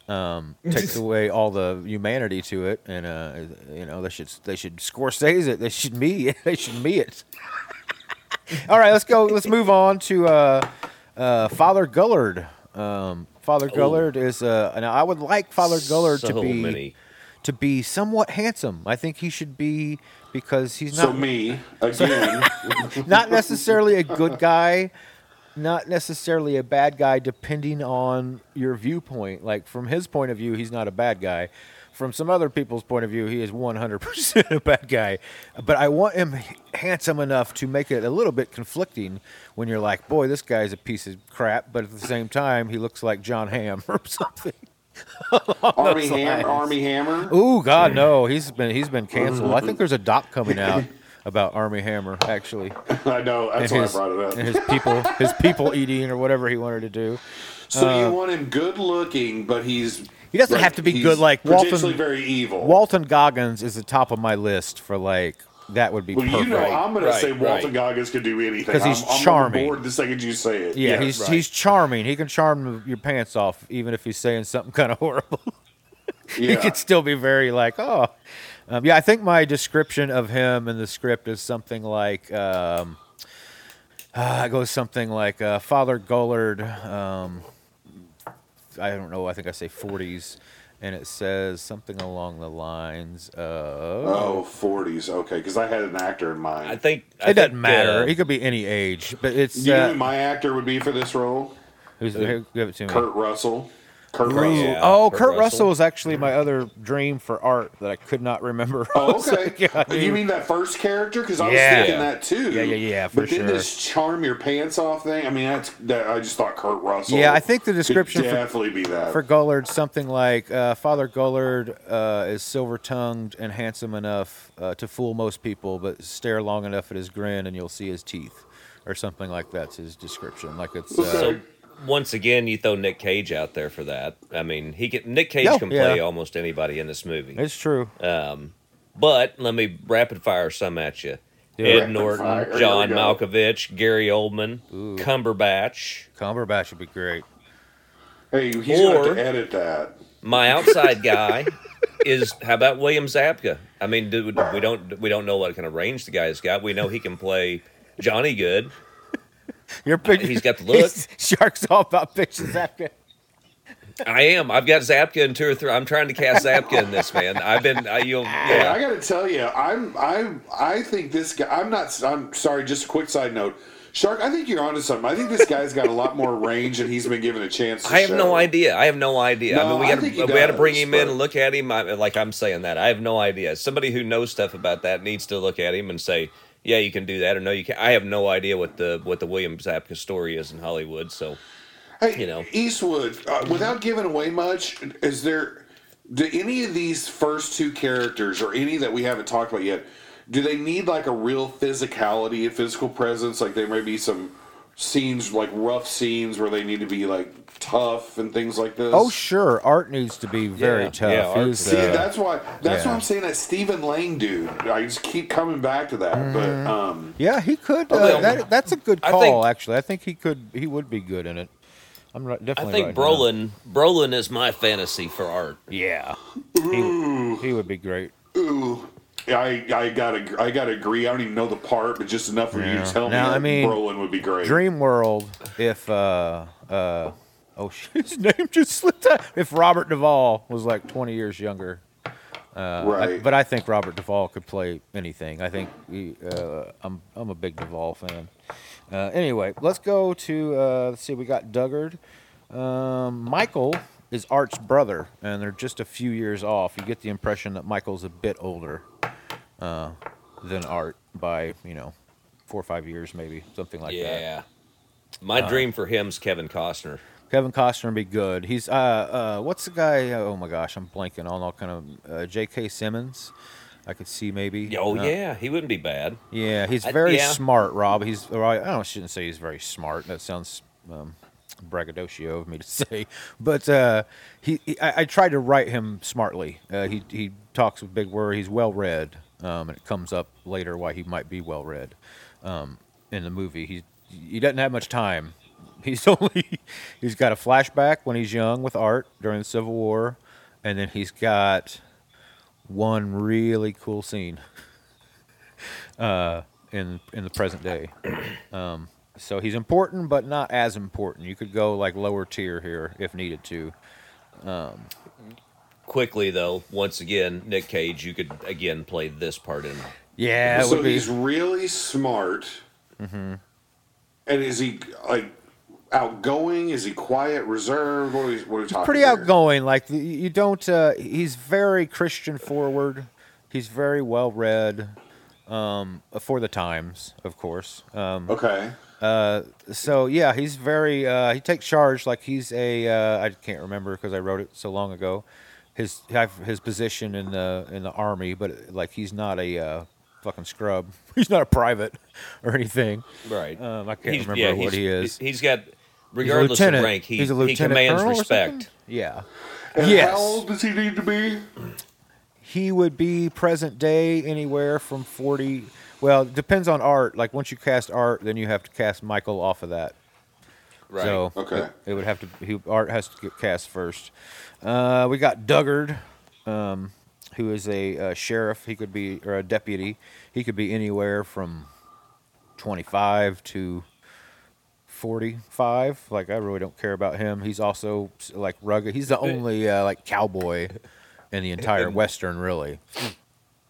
Um, takes away all the humanity to it, and uh, you know they should they should Scorsese it. They should me it. They should me it. all right, let's go. Let's move on to uh, uh, Father Gullard. Um, Father Gullard is, uh, and I would like Father Gullard so to be many. to be somewhat handsome. I think he should be because he's so not me again. not necessarily a good guy, not necessarily a bad guy depending on your viewpoint. Like from his point of view, he's not a bad guy. From some other people's point of view, he is 100% a bad guy. But I want him handsome enough to make it a little bit conflicting when you're like, boy, this guy's a piece of crap. But at the same time, he looks like Jon Hamm or something. Armie those Hammer. Armie Hammer. Ooh, God, no, he's been he's been canceled. I think there's a doc coming out about Armie Hammer actually, I know. That's and why his I brought it up. and his people his people eating or whatever he wanted to do. so uh, you want him good looking, but he's He doesn't have to be he's good like Walton. potentially very evil. Walton Goggins is the top of my list for like that would be well, perfect. you know, I'm going Right, to say right. Walton Goggins can do anything 'Cause he's I'm, I'm charming. on board the second you say it. yeah, Yes. he's right. he's charming. He can charm your pants off even if he's saying something kind of horrible. he yeah. could still be very like, oh, um, yeah. I think my description of him in the script is something like, um, uh, it goes something like uh, Father Gullard. Um, I don't know. I think I say 40s, and it says something along the lines of. Oh, 40s. Okay, because I had an actor in mind. I think I it doesn't think, matter. uh, he could be any age, but it's. Do you know Uh, who my actor would be for this role? who's, who, give it to me. Kurt Russell. Kurt Ooh, Russell. Yeah, oh, Kurt Kurt, Russell. Russell is actually my other dream for art that I could not remember. Oh, okay. like, yeah, you mean that first character? Because I was Yeah. thinking that too. Yeah, yeah, yeah, for But then sure. this charm your pants off thing. I mean, that's that. I just thought Kurt Russell. Yeah, I think the could description for- definitely be that. for Gullard, something like uh, Father Gullard uh, is silver tongued and handsome enough uh, to fool most people, but stare long enough at his grin and you'll see his teeth, or something like that's his description. Like it's. Uh, So once again, you throw Nick Cage out there for that. I mean, he can. Nick Cage Yeah, can play yeah. almost anybody in this movie. it's true. Um, but let me rapid fire some at you. Yeah. Ed Rapid Norton, fire. John. Malkovich, Gary Oldman, Cumberbatch. Cumberbatch would be great. hey, he's going to Or- have to edit that. My outside guy is how about William Zabka? I mean, do, we don't we don't know what kind of range the guy's got. We know he can play Johnny Good. You're big, He's got the look. Sharks all about pictures after. I am. I've got Zabka in two or three. I'm trying to cast Zabka in this man. I've been. I, you'll. Hey, I got to tell you, I'm I'm. I think this guy. I'm not. I'm sorry. Just a quick side note. Shark, I think you're onto something. I think this guy's got a lot more range and he's been given a chance. To I have show. no idea. I have no idea. I No, mean, we I got think he to we got to bring does, him in and look at him. I, like I'm saying that, I have no idea. Somebody who knows stuff about that needs to look at him and say, "Yeah, you can do that," or "No, you can't." I have no idea what the what the William Zabka story is in Hollywood. So Hey, you know. Eastwood. Uh, without giving away much, is there? Do any of these first two characters, or any that we haven't talked about yet, do they need like a real physicality and physical presence? Like there may be some scenes, like rough scenes, where they need to be like tough and things like this. Oh, sure. Art needs to be very Yeah, tough. yeah, art- See, uh, that's why. That's yeah. why I'm saying that Stephen Lang dude. I just keep coming back to that, but Mm-hmm. um, Yeah, he could. Uh, Well, that, that's a good I call, think- actually. I think he could. He would be good in it. I'm not, I think writing it Brolin Brolin is my fantasy for art. Yeah, he, he would be great. ooh, I I gotta I gotta agree. I don't even know the part, but just enough for you to tell Now, me I mean, Brolin would be great. Dream World. If uh uh oh shit, his name just slipped out. If Robert Duvall was like 20 years younger. Uh, I- Right. but I think Robert Duvall could play anything. I think he, uh, I'm I'm a big Duvall fan. Uh, anyway, let's go to uh, let's see. We got Duggard. Um, Michael is Art's brother, and they're just a few years off. You get the impression that Michael's a bit older uh, than Art by you know four or five years, maybe something like that. yeah. My Uh, dream for him's Kevin Costner. Kevin Costner would be good. He's uh uh what's the guy? Oh my gosh, I'm blanking on all kind of uh, J.K. Simmons. I could see maybe. Oh Uh, yeah, he wouldn't be bad. yeah. He's I- very yeah. smart, Rob. He's I, I don't shouldn't say he's very smart. That sounds um, braggadocio of me to say, but uh, he, he I, I tried to write him smartly. Uh, he he talks with big words. He's well read, um, and it comes up later why he might be well read um, in the movie. He he doesn't have much time. He's only he's got a flashback when he's young with Art during the Civil War, and then he's got one really cool scene uh, in in the present day. Um, so he's important, but not as important. You could go like lower tier here if needed to. Quickly though, once again, Nick Cage, you could again play this part in. Yeah, it so be. he's really smart. Mm-hmm. And is he like? outgoing? Is he quiet, reserved? What are we, what are we talking? pretty here? outgoing. Like you- you don't. Uh, he's very Christian forward. He's very well read. Um, for the times, of course. Um, Okay. uh, so yeah, he's very. Uh, he takes charge. Like he's a. Uh, I can't remember because I wrote it so long ago. His have his position in the in the army, but like he's not a uh, fucking scrub. He's not a private or anything. Right. Um, I can't He's- remember yeah, what he is. He's got, He's a regardless of lieutenant. rank, he, he's a he commands colonel or something? respect. Yeah. And yes. How old does he need to be? he would be present day anywhere from 40 well it depends on art like once you cast art then you have to cast michael off of that Right. so Okay. it, it would have to he, art has to get cast first. Uh, we got duggard um, who is a uh, sheriff. He could be or a deputy. He could be anywhere from 25 to 45 like i really don't care about him. He's also like rugged. He's the only uh, like cowboy in the entire western really.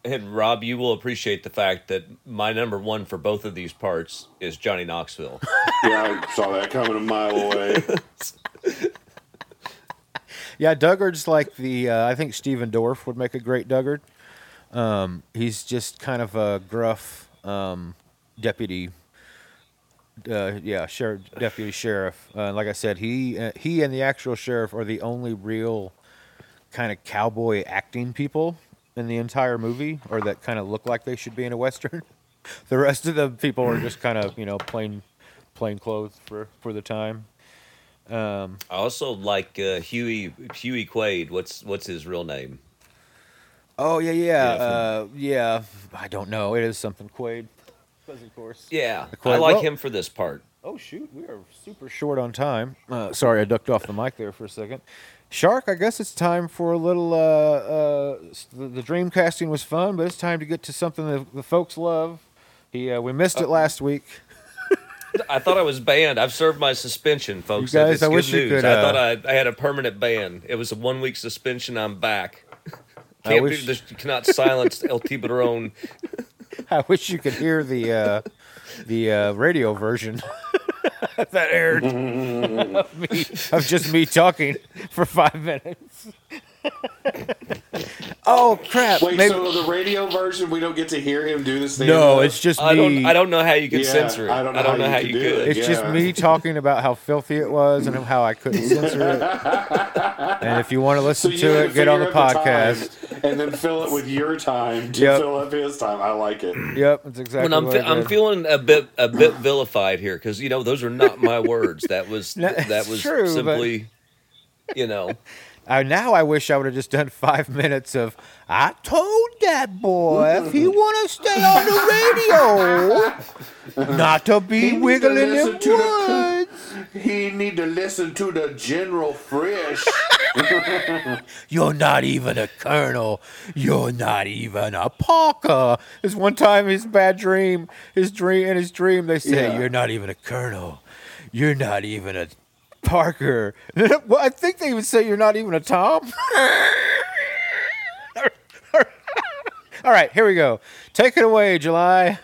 And Rob, you will appreciate the fact that my number one for both of these parts is Johnny Knoxville. Yeah, I saw that coming a mile away. Yeah, Duggard's like the. Uh, I think Stephen Dorff would make a great Duggard. Um, he's just kind of a gruff um, deputy. Uh, yeah, sheriff, deputy sheriff. Uh, like I said, he uh, he and the actual sheriff are the only real kind of cowboy acting people in the entire movie, or that kind of look like they should be in a western. the rest of the people are just kind of you know plain plain clothes for for the time. Um, I also like uh, Huey Huey Quaid. What's what's his real name? Oh yeah, yeah, Yeah, uh, yeah. I don't know. It is something Quaid. Of course. Yeah, Quaid. I like Well- him for this part. Oh shoot, we are super short on time. Uh, sorry, I ducked off the mic there for a second. Shark, I guess it's time for a little. Uh, uh, the, the dream casting was fun, but it's time to get to something that the folks love. He, uh, we missed it last week. I thought I was banned. I've served my suspension, folks. You guys, It's I good wish you news. could, I uh, thought I, I had a permanent ban. It was a one week suspension. I'm back. I Can't wish- this- you cannot silence El Tiburon. I wish you could hear the uh, the uh, radio version that aired of, me, of just me talking for five minutes. oh crap! Wait, Maybe- so the radio version, we don't get to hear him do this thing? no, it's just me. I don't. I don't know how you can Yeah, censor it. I don't know how how you you can do could. it. It's just me talking about how filthy it was and how I couldn't censor it. and if you want to listen you to it, get on the podcast. time and then fill it with your time to Yep. fill up his time. I like it. Yep, that's exactly when I'm, what fe- I I'm feeling a bit a bit vilified here because you know those are not my words. That was No, that was true, but- simply, you know, Uh, now I wish I would have just done five minutes of. I told that boy if he want to stay on the radio, not to be He need to wiggling in the- woods. He need to listen to the General Fresh. You're not even a colonel. You're not even a Parker. There's one time his bad dream, his dream in his dream, they say Yeah. you're not even a colonel. You're not even a Parker. well, I think they would say you're not even a Tom. All right, here we go. Take it away, July.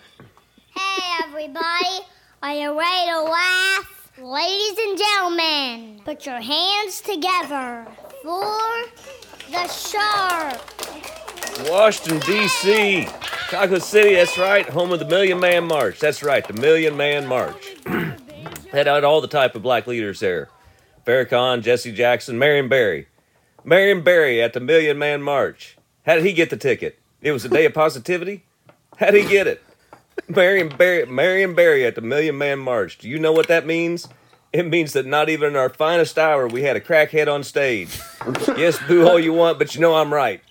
Hey everybody, are you ready to laugh? Ladies and gentlemen, put your hands together for the shark. Washington D.C., Chocolate City. That's right, home of the Million Man March. That's right, the Million Man March. Had out all the type of black leaders there: Farrakhan, Jesse Jackson, Marion Barry. Marion Barry at the Million Man March. How did he get the ticket? It was a day of positivity. How did he get it? Marion Barry, Marion Barry at the Million Man March. Do you know what that means? It means that not even in our finest hour we had a crackhead on stage. yes, boo all you want, but you know I'm right.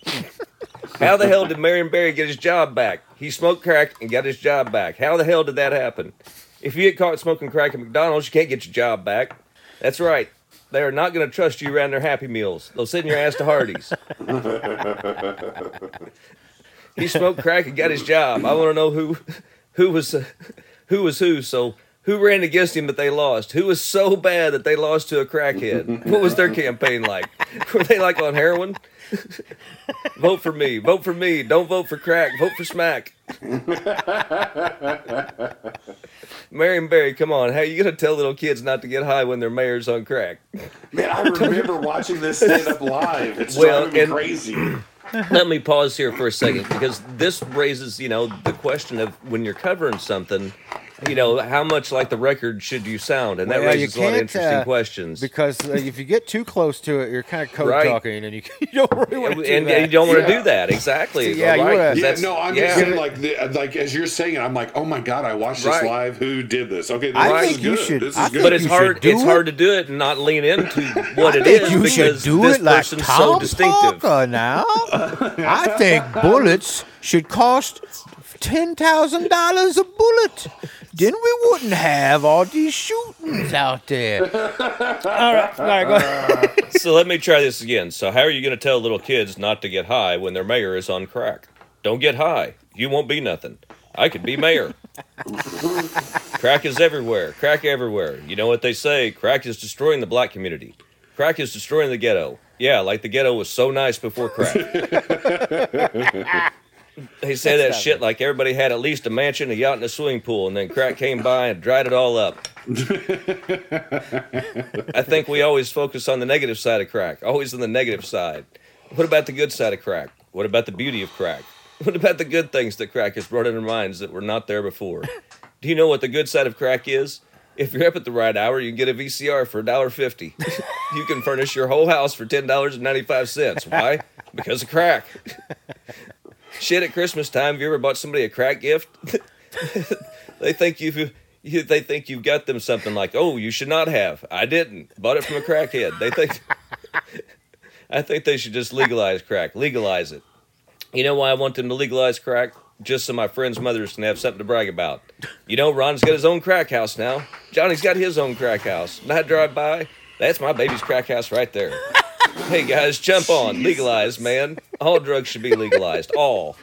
How the hell did Marion Barry get his job back? He smoked crack and got his job back. How the hell did that happen? If you get caught smoking crack at McDonald's, you can't get your job back. That's right. They are not going to trust you around their Happy Meals. They'll send your ass to Hardee's. he smoked crack and got his job. I want to know who, who was, uh, who was who. So who ran against him that they lost? Who was so bad that they lost to a crackhead? What was their campaign like? Were they like on heroin? vote for me. Vote for me. Don't vote for crack. Vote for smack. Marion Barry, come on. How are you gonna tell little kids not to get high when their mayor's on crack? Man, I remember watching this stand up live. It's Well, driving me and- crazy. Let me pause here for a second because this raises, you know, the question of when you're covering something, you know, how much like the record should you sound? And that Well, raises a lot of interesting uh, questions. Because uh, if you get too close to it, you're kind of code Right. talking, and you, you don't really want to do and that. you don't want to Yeah. do that exactly. So, yeah, you right, wanna- Yeah, no, I'm yeah. just saying, like, the, like as you're saying it, I'm like, oh my god, I watched this Right. live. Who did this? Okay, this I is think you good. should- This is I good. think But it's hard. do It's it. hard to do it and not lean into what it is I you because should do this it like person's so Tom distinctive. Parker now. I think bullets should cost ten thousand dollars a bullet. Then we wouldn't have all these shootings out there. all right, all right, go ahead. So let me try this again. So how are you going to tell little kids not to get high when their mayor is on crack? Don't get high. You won't be nothing. I could be mayor. crack is everywhere. Crack everywhere. You know what they say? Crack is destroying the black community. Crack is destroying the ghetto. Yeah, like the ghetto was so nice before crack. They say that shit like everybody had at least a mansion, a yacht, and a swimming pool, and then crack came by and dried it all up. I think we always focus on the negative side of crack, always on the negative side. What about the good side of crack? What about the beauty of crack? What about the good things that crack has brought in our minds that were not there before? Do you know what the good side of crack is? If you're up at the right hour, you can get a VCR for $1.50. you can furnish your whole house for $10.95. Why? Because of crack. Shit, at Christmas time, have you ever bought somebody a crack gift? they think you've you, they think you've got them something like, oh, you should not have. I didn't. Bought it from a crackhead. They think. I think they should just legalize crack. Legalize it. You know why I want them to legalize crack? Just so my friends' mothers can have something to brag about. You know, Ron's got his own crack house now. Johnny's got his own crack house. And I drive by, that's my baby's crack house right there. hey guys, jump on. Legalize, man. All drugs should be legalized. All.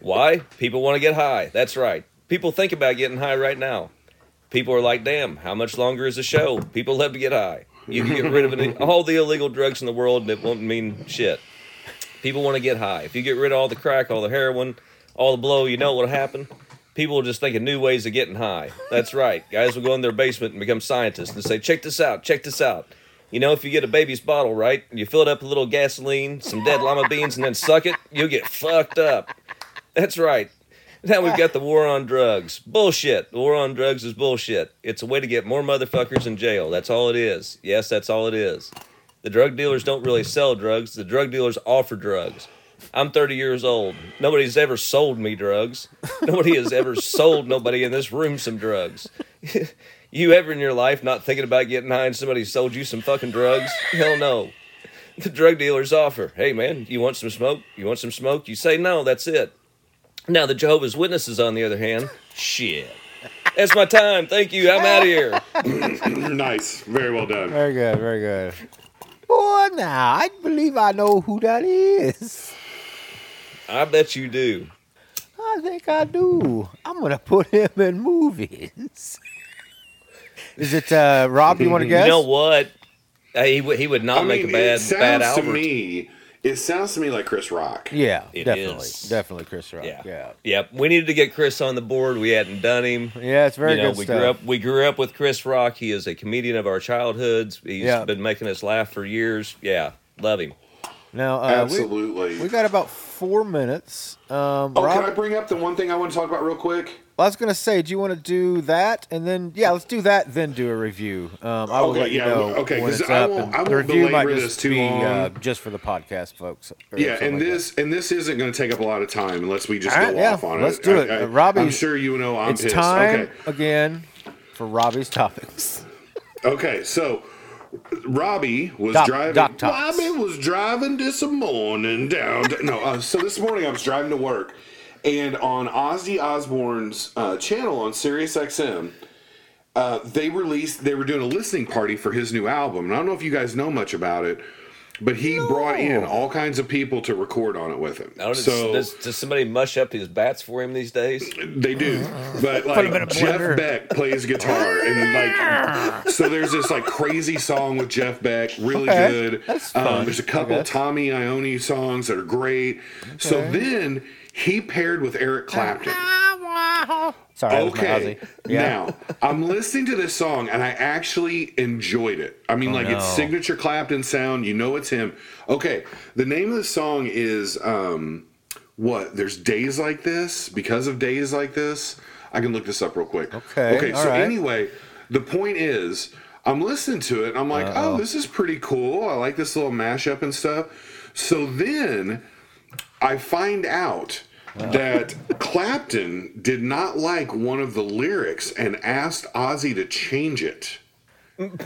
Why? People want to get high. That's right. People think about getting high right now. People are like, damn, how much longer is the show? People love to get high. You can get rid of all the illegal drugs in the world and it won't mean shit. People want to get high. If you get rid of all the crack, all the heroin, all the blow, you know what'll happen? People will just think of new ways of getting high. That's right. Guys will go in their basement and become scientists and say, check this out, check this out. You know, if you get a baby's bottle, right, you fill it up with a little gasoline, some dead llama beans, and then suck it, you'll get fucked up. That's right. Now we've got the war on drugs. Bullshit. The war on drugs is bullshit. It's a way to get more motherfuckers in jail. That's all it is. Yes, that's all it is. The drug dealers don't really sell drugs. The drug dealers offer drugs. I'm 30 years old. Nobody's ever sold me drugs. Nobody has ever sold nobody in this room some drugs. you ever in your life not thinking about getting high and somebody sold you some fucking drugs? Hell no. The drug dealers offer, hey man, you want some smoke? You want some smoke? You say no, that's it. Now the Jehovah's Witnesses, on the other hand, shit. That's my time. Thank you. I'm out of here. nice, very well done. Very good, very good. Boy, now I believe I know who that is. I bet you do. I think I do. I'm gonna put him in movies. Is it uh, Rob? You want to guess? You know what? Uh, he would he would not I make mean, a bad it sounds bad to me. It sounds to me like Chris Rock. Yeah, It definitely, is. definitely Chris Rock. Yeah. Yeah, Yep. We needed to get Chris on the board. We hadn't done him. yeah, it's very you know, good we stuff. grew up we grew up with Chris Rock. He is a comedian of our childhoods. He's Yeah. been making us laugh for years. Yeah, love him. Now, uh, Absolutely. we, we got about four minutes. Um, oh, Rob, can I bring up the one thing I want to talk about real quick? I was gonna say, do you want to do that, and then yeah, let's do that, then do a review. Um, I will Okay, let you yeah, know okay, when it's I up. won't- I the won't review might just be uh, just for the podcast, folks. Yeah, and like this and this isn't going to take up a lot of time unless we just All go yeah, off on it. let's it. do it. I, Uh, Robbie's- I'm sure you know I'm It's pissed. time Okay. again for Robbie's topics. Okay, so Robbie was Doc- driving. Doc. Robbie was driving this morning down. To, no, uh, so this morning I was driving to work, and on Ozzy Osbourne's uh, channel on Sirius XM, uh, they released. They were doing a listening party for his new album. And I don't know if you guys know much about it, but he brought in all kinds of people to record on it with him. I don't so does, does somebody mush up his bats for him these days? they do, but him in a like Jeff. Beck plays guitar, and like so there's this like crazy song with Jeff Beck, really Okay, good. that's Um, there's a couple guess. Tommy Iommi songs that are great. So then he paired with Eric Clapton. Sorry, Okay. Yeah. Now, I'm listening to this song and I actually enjoyed it. I mean, Oh, like it's signature Clapton sound. You know it's him. Okay. The name of the song is um, what? There's days like this because of days like this. I can look this up real quick. Okay, Okay. So right. anyway, the point is, I'm listening to it and I'm like, Uh-oh. oh, this is pretty cool. I like this little mashup and stuff. So then I find out that Clapton did not like one of the lyrics and asked Ozzy to change it.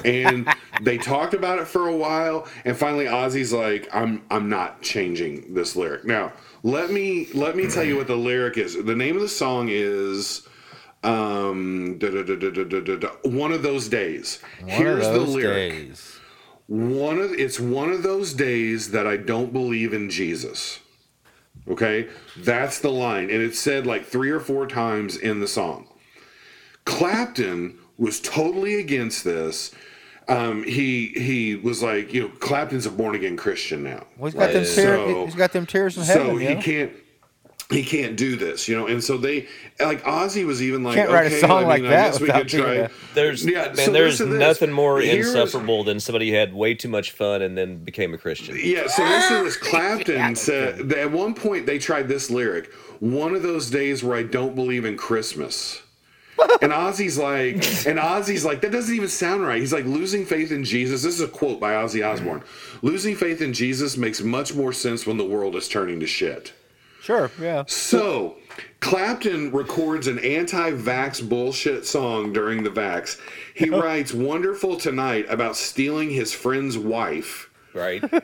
and they talked about it for a while and finally Ozzy's like I'm I'm not changing this lyric. Now, let me let me tell you what the lyric is. The name of the song is um da, da, da, one of those days. One Here's those the lyric. Days. One of it's one of those days that I don't believe in Jesus. Okay? That's the line. And it's said like three or four times in the song. Clapton was totally against this. Um, he he was like, you know, Clapton's a born again Christian now. Well, he's got them tears. So- he's got them tears in heaven. So you he know? can't he can't do this, you know. And so they like Ozzy was even like, Can't write a okay, song I like mean, that we without could try. a- There's Yeah, man, so there's listen to this. nothing more Here is- insufferable than somebody who had way too much fun and then became a Christian. Yeah, so listen to this. Clapton said that at one point they tried this lyric. One of those days where I don't believe in Christmas. And Ozzy's like, and Ozzy's like, that doesn't even sound right. He's like, losing faith in Jesus. This is a quote by Ozzy Osbourne. Losing faith in Jesus makes much more sense when the world is turning to shit. Sure. Yeah. So, Clapton records an anti vax bullshit song during the vax. He writes Wonderful Tonight about stealing his friend's wife. Right?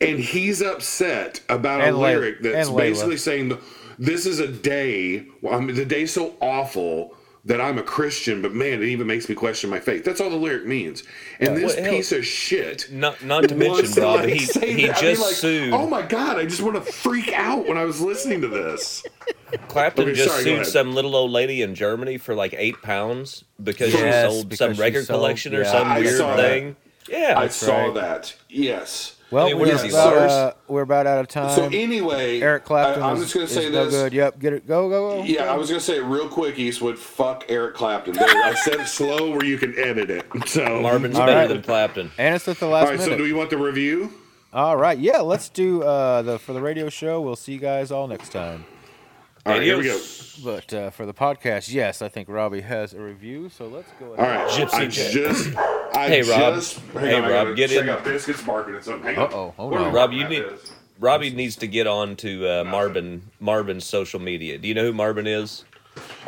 And he's upset about And a Layla. lyric that's basically saying, This is a day, I mean, the day's so awful that I'm a Christian, but man, it even makes me question my faith. That's all the lyric means. And this Well, piece of shit. Not not to mention, wants to, Rob, like, he he that. I mean, just like, sued. Oh my God, I just want to freak out when I was listening to this. Clapton Okay, just sorry, sued some little old lady in Germany for like eight pounds because Yes, she sold because some she record sold- collection or some I weird saw that. thing. Yeah, I saw right. that. Yes. Well, Hey, we're, where is he, about, uh, we're about out of time. So anyway, Eric Clapton. I, am is- just going to is say no good. Yep. Get it. Go. Go. Go. Yeah, I was going to say it real quick, Eastwood. Fuck Eric Clapton. There, I said it slow where you can edit it. So Marvin's All better right. than Clapton. And it's at the All last right. So do we want the review? all right. Yeah. Let's do uh, the for the radio show. We'll see you guys all next time. All right. Here we go. But uh, for the podcast, yes, I think Robbie has a review. So let's go. Ahead. All right. Gypsy I Jet. just. I Hey, Rob. just, Hey, on, Rob, get check in. out biscuits barking at something. Hang. Uh-oh, hold on. Rob, you need this? Robbie needs to get on to uh, Marvin Marvin's social media. Do you know who Marvin is?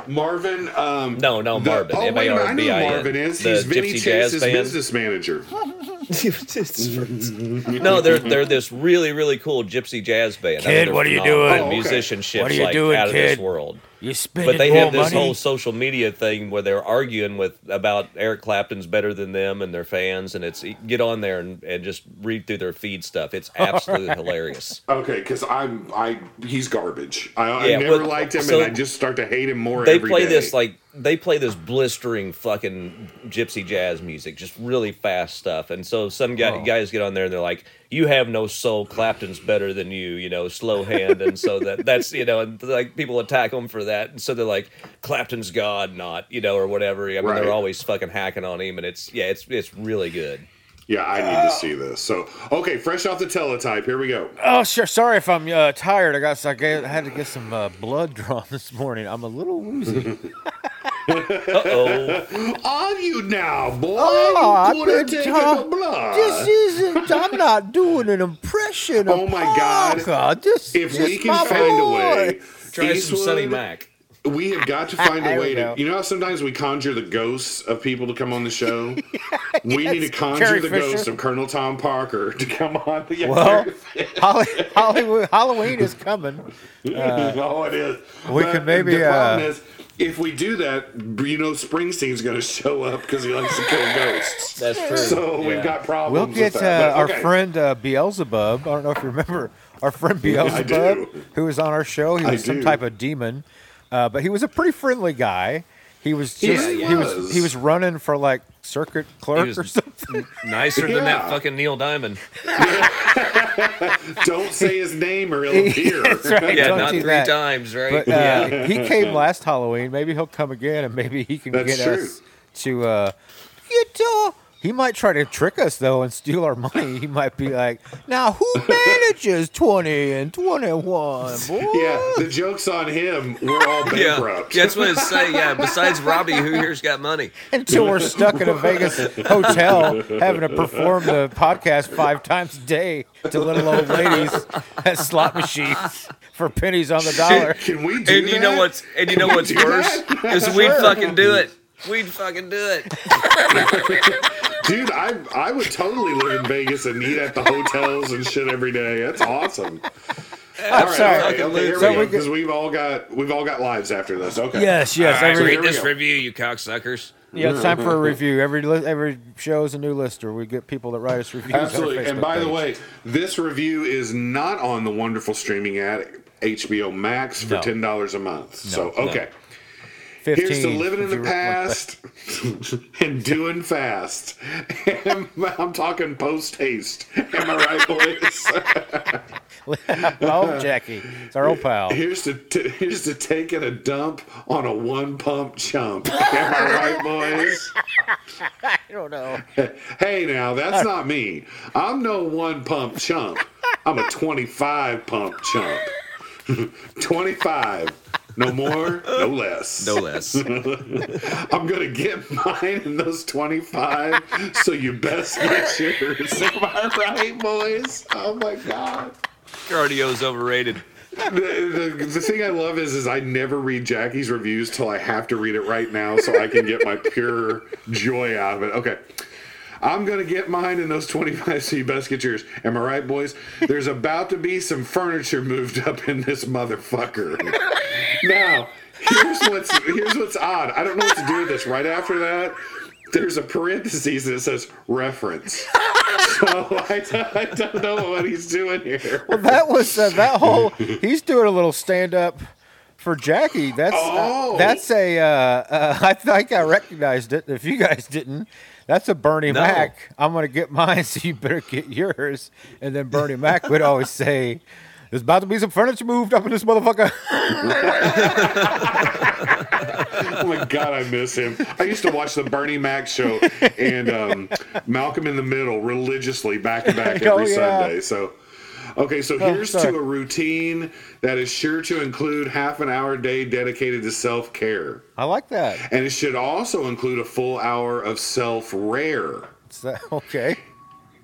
Marvin. Um, No, no, the- Marvin, Oh, wait I know who M-A-R-V-I-N. Marvin is. The He's Vinny Gypsy Jazz Chase's business manager. no, they're they're this really really cool gypsy jazz band. Kid, they're what are you doing? Their Oh, okay. musicianship's What are you like doing, out of this kid? world. You spending But they more have this money. whole social media thing where they're arguing with about Eric Clapton's better than them and their fans, and it's get on there and, and just read through their feed stuff. It's absolutely hilarious. Okay, because I'm I he's garbage. I, Yeah, I never but- liked him, so and I just start to hate him more. They play day. this like they play this blistering fucking gypsy jazz music, just really fast stuff. And so some guy, Oh. guys get on there and they're like, "You have no soul. Clapton's better than you." You know, slow hand, and so that that's you know, and like people attack them for that, and so they're like, "Clapton's God, not you know, or whatever." I mean, Right. they're always fucking hacking on him, and it's yeah, it's it's really good. Yeah, I need to see this. So, okay, fresh off the teletype. Here we go. Oh, sure. Sorry if I'm uh, tired. I got I ga- had to get some uh, blood drawn this morning. I'm a little woozy. Uh oh, On you now, boy. Oh, I've Put been ta- blood. this isn't. I'm not doing an impression. Of Oh, my God. This, if this we can my find a boy. way, try some Sunny Mac. We have got to find a way to. You know how sometimes we conjure the ghosts of people to come on the show. we need to conjure Carrie the Fisher. ghost of Colonel Tom Parker to come on. Yeah, Well, Hollywood, Halloween is coming. oh, it is. we But could maybe, The problem uh, is, if we do that, you know, Springsteen's going to show up because he likes to kill ghosts. That's true. So Yeah. we've got problems. We'll get with uh, that. But, our friend uh, Beelzebub. I don't know if you remember our friend Beelzebub, do. who was on our show. He I was some do. type of demon, uh, but he was a pretty friendly guy. He was Yeah, just he he was was. he was running for like circuit clerk or something. Nicer than that fucking Neil Diamond. Don't say his name or he'll appear. That's right. Yeah, don't not three that. times, right? But uh, he came last Halloween. Maybe he'll come again, and maybe he can That's get true. us to uh, get. Uh, he might try to trick us though and steal our money. He might be like, "Now who manages twenty and twenty-one, boy?" Yeah, the joke's on him. We're all Yeah, bankrupt. yeah, that's what it's say. Yeah, besides Robbie, who here's got money? Until we're stuck in a Vegas hotel having to perform the podcast five times a day to little old ladies at slot machines for pennies on the dollar. Can we do And you know what's and you know what's worse that? is we'd fucking do it. We'd fucking do it. Dude, I I would totally live in Vegas and eat at the hotels and shit every day. That's awesome. All right, sorry. all right, okay, here So we we go. Because we've all got we've all got lives after this. Okay. Yes, yes. All right, every, here read this go. review, you cocksuckers. yeah, it's time for a review. Every li- every show is a new lister. We get people that write us reviews. Absolutely. And Facebook by the way, this review is not on the wonderful streaming ad HBO Max for No. ten dollars a month. so no. Okay. 15, Here's to living in the past and doing fast. And I'm talking post haste. Am I right, boys? oh, Jackie, it's our old pal. Here's to, to here's to taking a dump on a one pump chump. Am I right, boys? I don't know. Hey, now that's not me. I'm no one pump chump. I'm a 25 pump chump. 25. No more, no less. No less. I'm gonna get mine in those 25, so you best get yours. Am I right, boys? Oh my god. Cardio's overrated. The, the, the thing I love is is I never read Jackie's reviews till I have to read it right now so I can get my pure joy out of it. Okay. I'm gonna get mine in those 25, so you best. Am I right, boys? There's about to be some furniture moved up in this motherfucker. Now, here's what's here's what's odd. I don't know what to do with this. Right after that, there's a parentheses that says reference. So I, I don't know what he's doing here. Well, that was uh, that whole. He's doing a little stand up for Jackie. That's uh, Oh. that's a. Uh, uh, I think I recognized it. If you guys didn't, that's a Bernie No. Mac. I'm gonna get mine, so you better get yours. And then Bernie Mac would always say. There's about to be some furniture moved up in this motherfucker. Oh my god, I miss him. I used to watch the Bernie Mac show and um, Malcolm in the Middle religiously back to back every Oh, yeah. Sunday. So, okay, so Oh, here's sorry. to a routine that is sure to include half an hour a day dedicated to self care, I like that. and it should also include a full hour of self rare. Okay?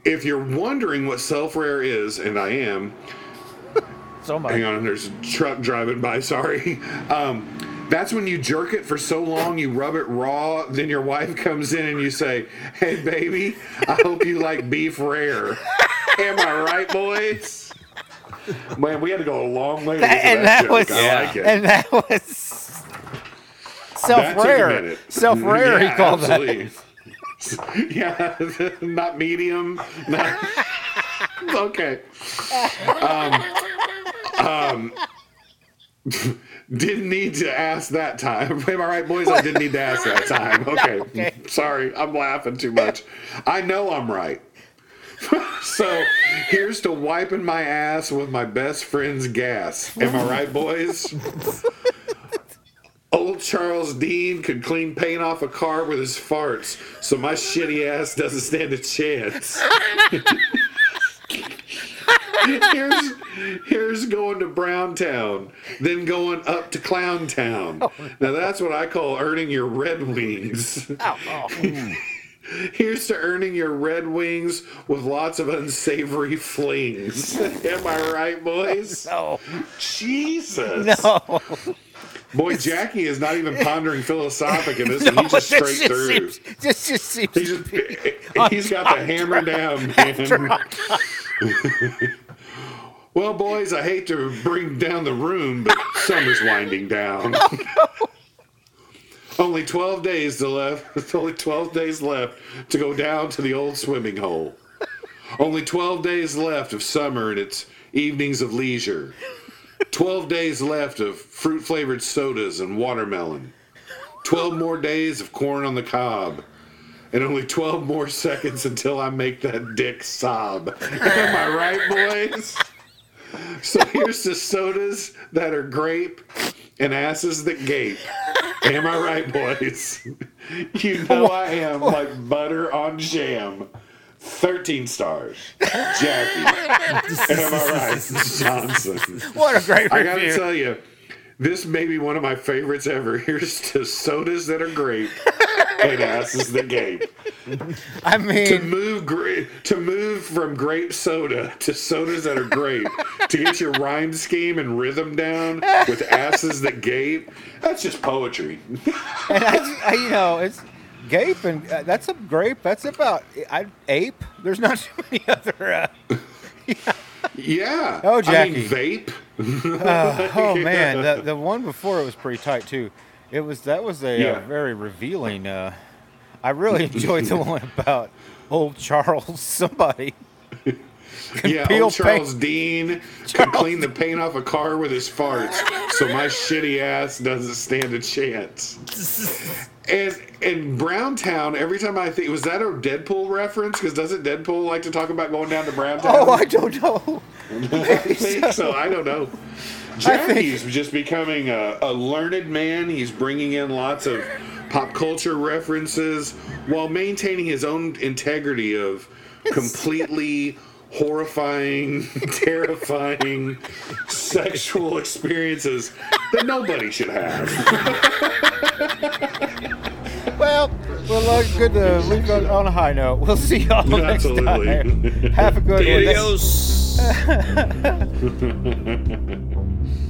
If you're wondering what self rare is, and I am, So much. Hang on, there's a truck driving by. Sorry. Um, that's when you jerk it for so long, you rub it raw. Then your wife comes in and you say, "Hey, baby, I hope you like beef rare." Am I right, boys? Man, we had to go a long way to get to and that, that joke. was I like it. and that was self That rare. Self rare. Yeah, he called that. absolutely. Yeah, not medium. Not okay. Um, um, didn't need to ask that time. Am I right, boys? I didn't need to ask that time. Okay. Okay. Sorry, I'm laughing too much. I know I'm right. so here's to wiping my ass with my best friend's gas. Am I right, boys? Old Charles Dean could clean paint off a car with his farts, so my shitty ass doesn't stand a chance. here's, here's going to Browntown, then going up to Clowntown. Oh, now that's what I call earning your Red Wings. Oh, oh. Here's to earning your Red Wings with lots of unsavory flings. Am I right, boys? No, Jesus. no. Boy, Jackie is not even pondering philosophic in this. no He's just straight just through. Seems, this just seems. He's just he's got the hammer down, man. well, boys, I hate to bring down the room, but summer's winding down. Oh, Only twelve days to left. Only twelve days left to go down to the old swimming hole. Only twelve days left of summer and its evenings of leisure. Twelve days left of fruit flavored sodas and watermelon. 12 more days of corn on the cob. and only 12 more seconds until I make that dick sob. Am I right, boys? So here's the sodas that are grape and asses that gape. Am I right, boys? You know I am like butter on jam. 13 stars. Jackie. Am I right, Johnson? What a great review. I gotta tell you, this may be one of my favorites ever. Here's to sodas that are grape and asses that gape. I mean, To move gra- to move from grape soda to sodas that are grape to get your rhyme scheme and rhythm down with asses that gape. That's just poetry. and that's, uh, you know, it's gape and uh, that's a grape. That's about I, ape. There's not too many other. Uh, Yeah. Oh, I Jackie. mean, vape. oh man, the the one before it was pretty tight too. It was that was a Yeah. uh, very revealing. Uh, I really enjoyed the one about old Charles somebody. Yeah, old Charles paint. Dean could clean the paint off a car with his farts, so my shitty ass doesn't stand a chance. And in Browntown, every time I think was that a Deadpool reference? Because doesn't Deadpool like to talk about going down to Browntown? Oh, I don't know. I think so. I don't know. Jackie's just becoming a, a learned man. He's bringing in lots of pop culture references while maintaining his own integrity of completely horrifying, terrifying sexual experiences that nobody should have. Well, well, uh, good to leave on, on a high note. We'll see y'all next Absolutely. time. Have a good one. Adios.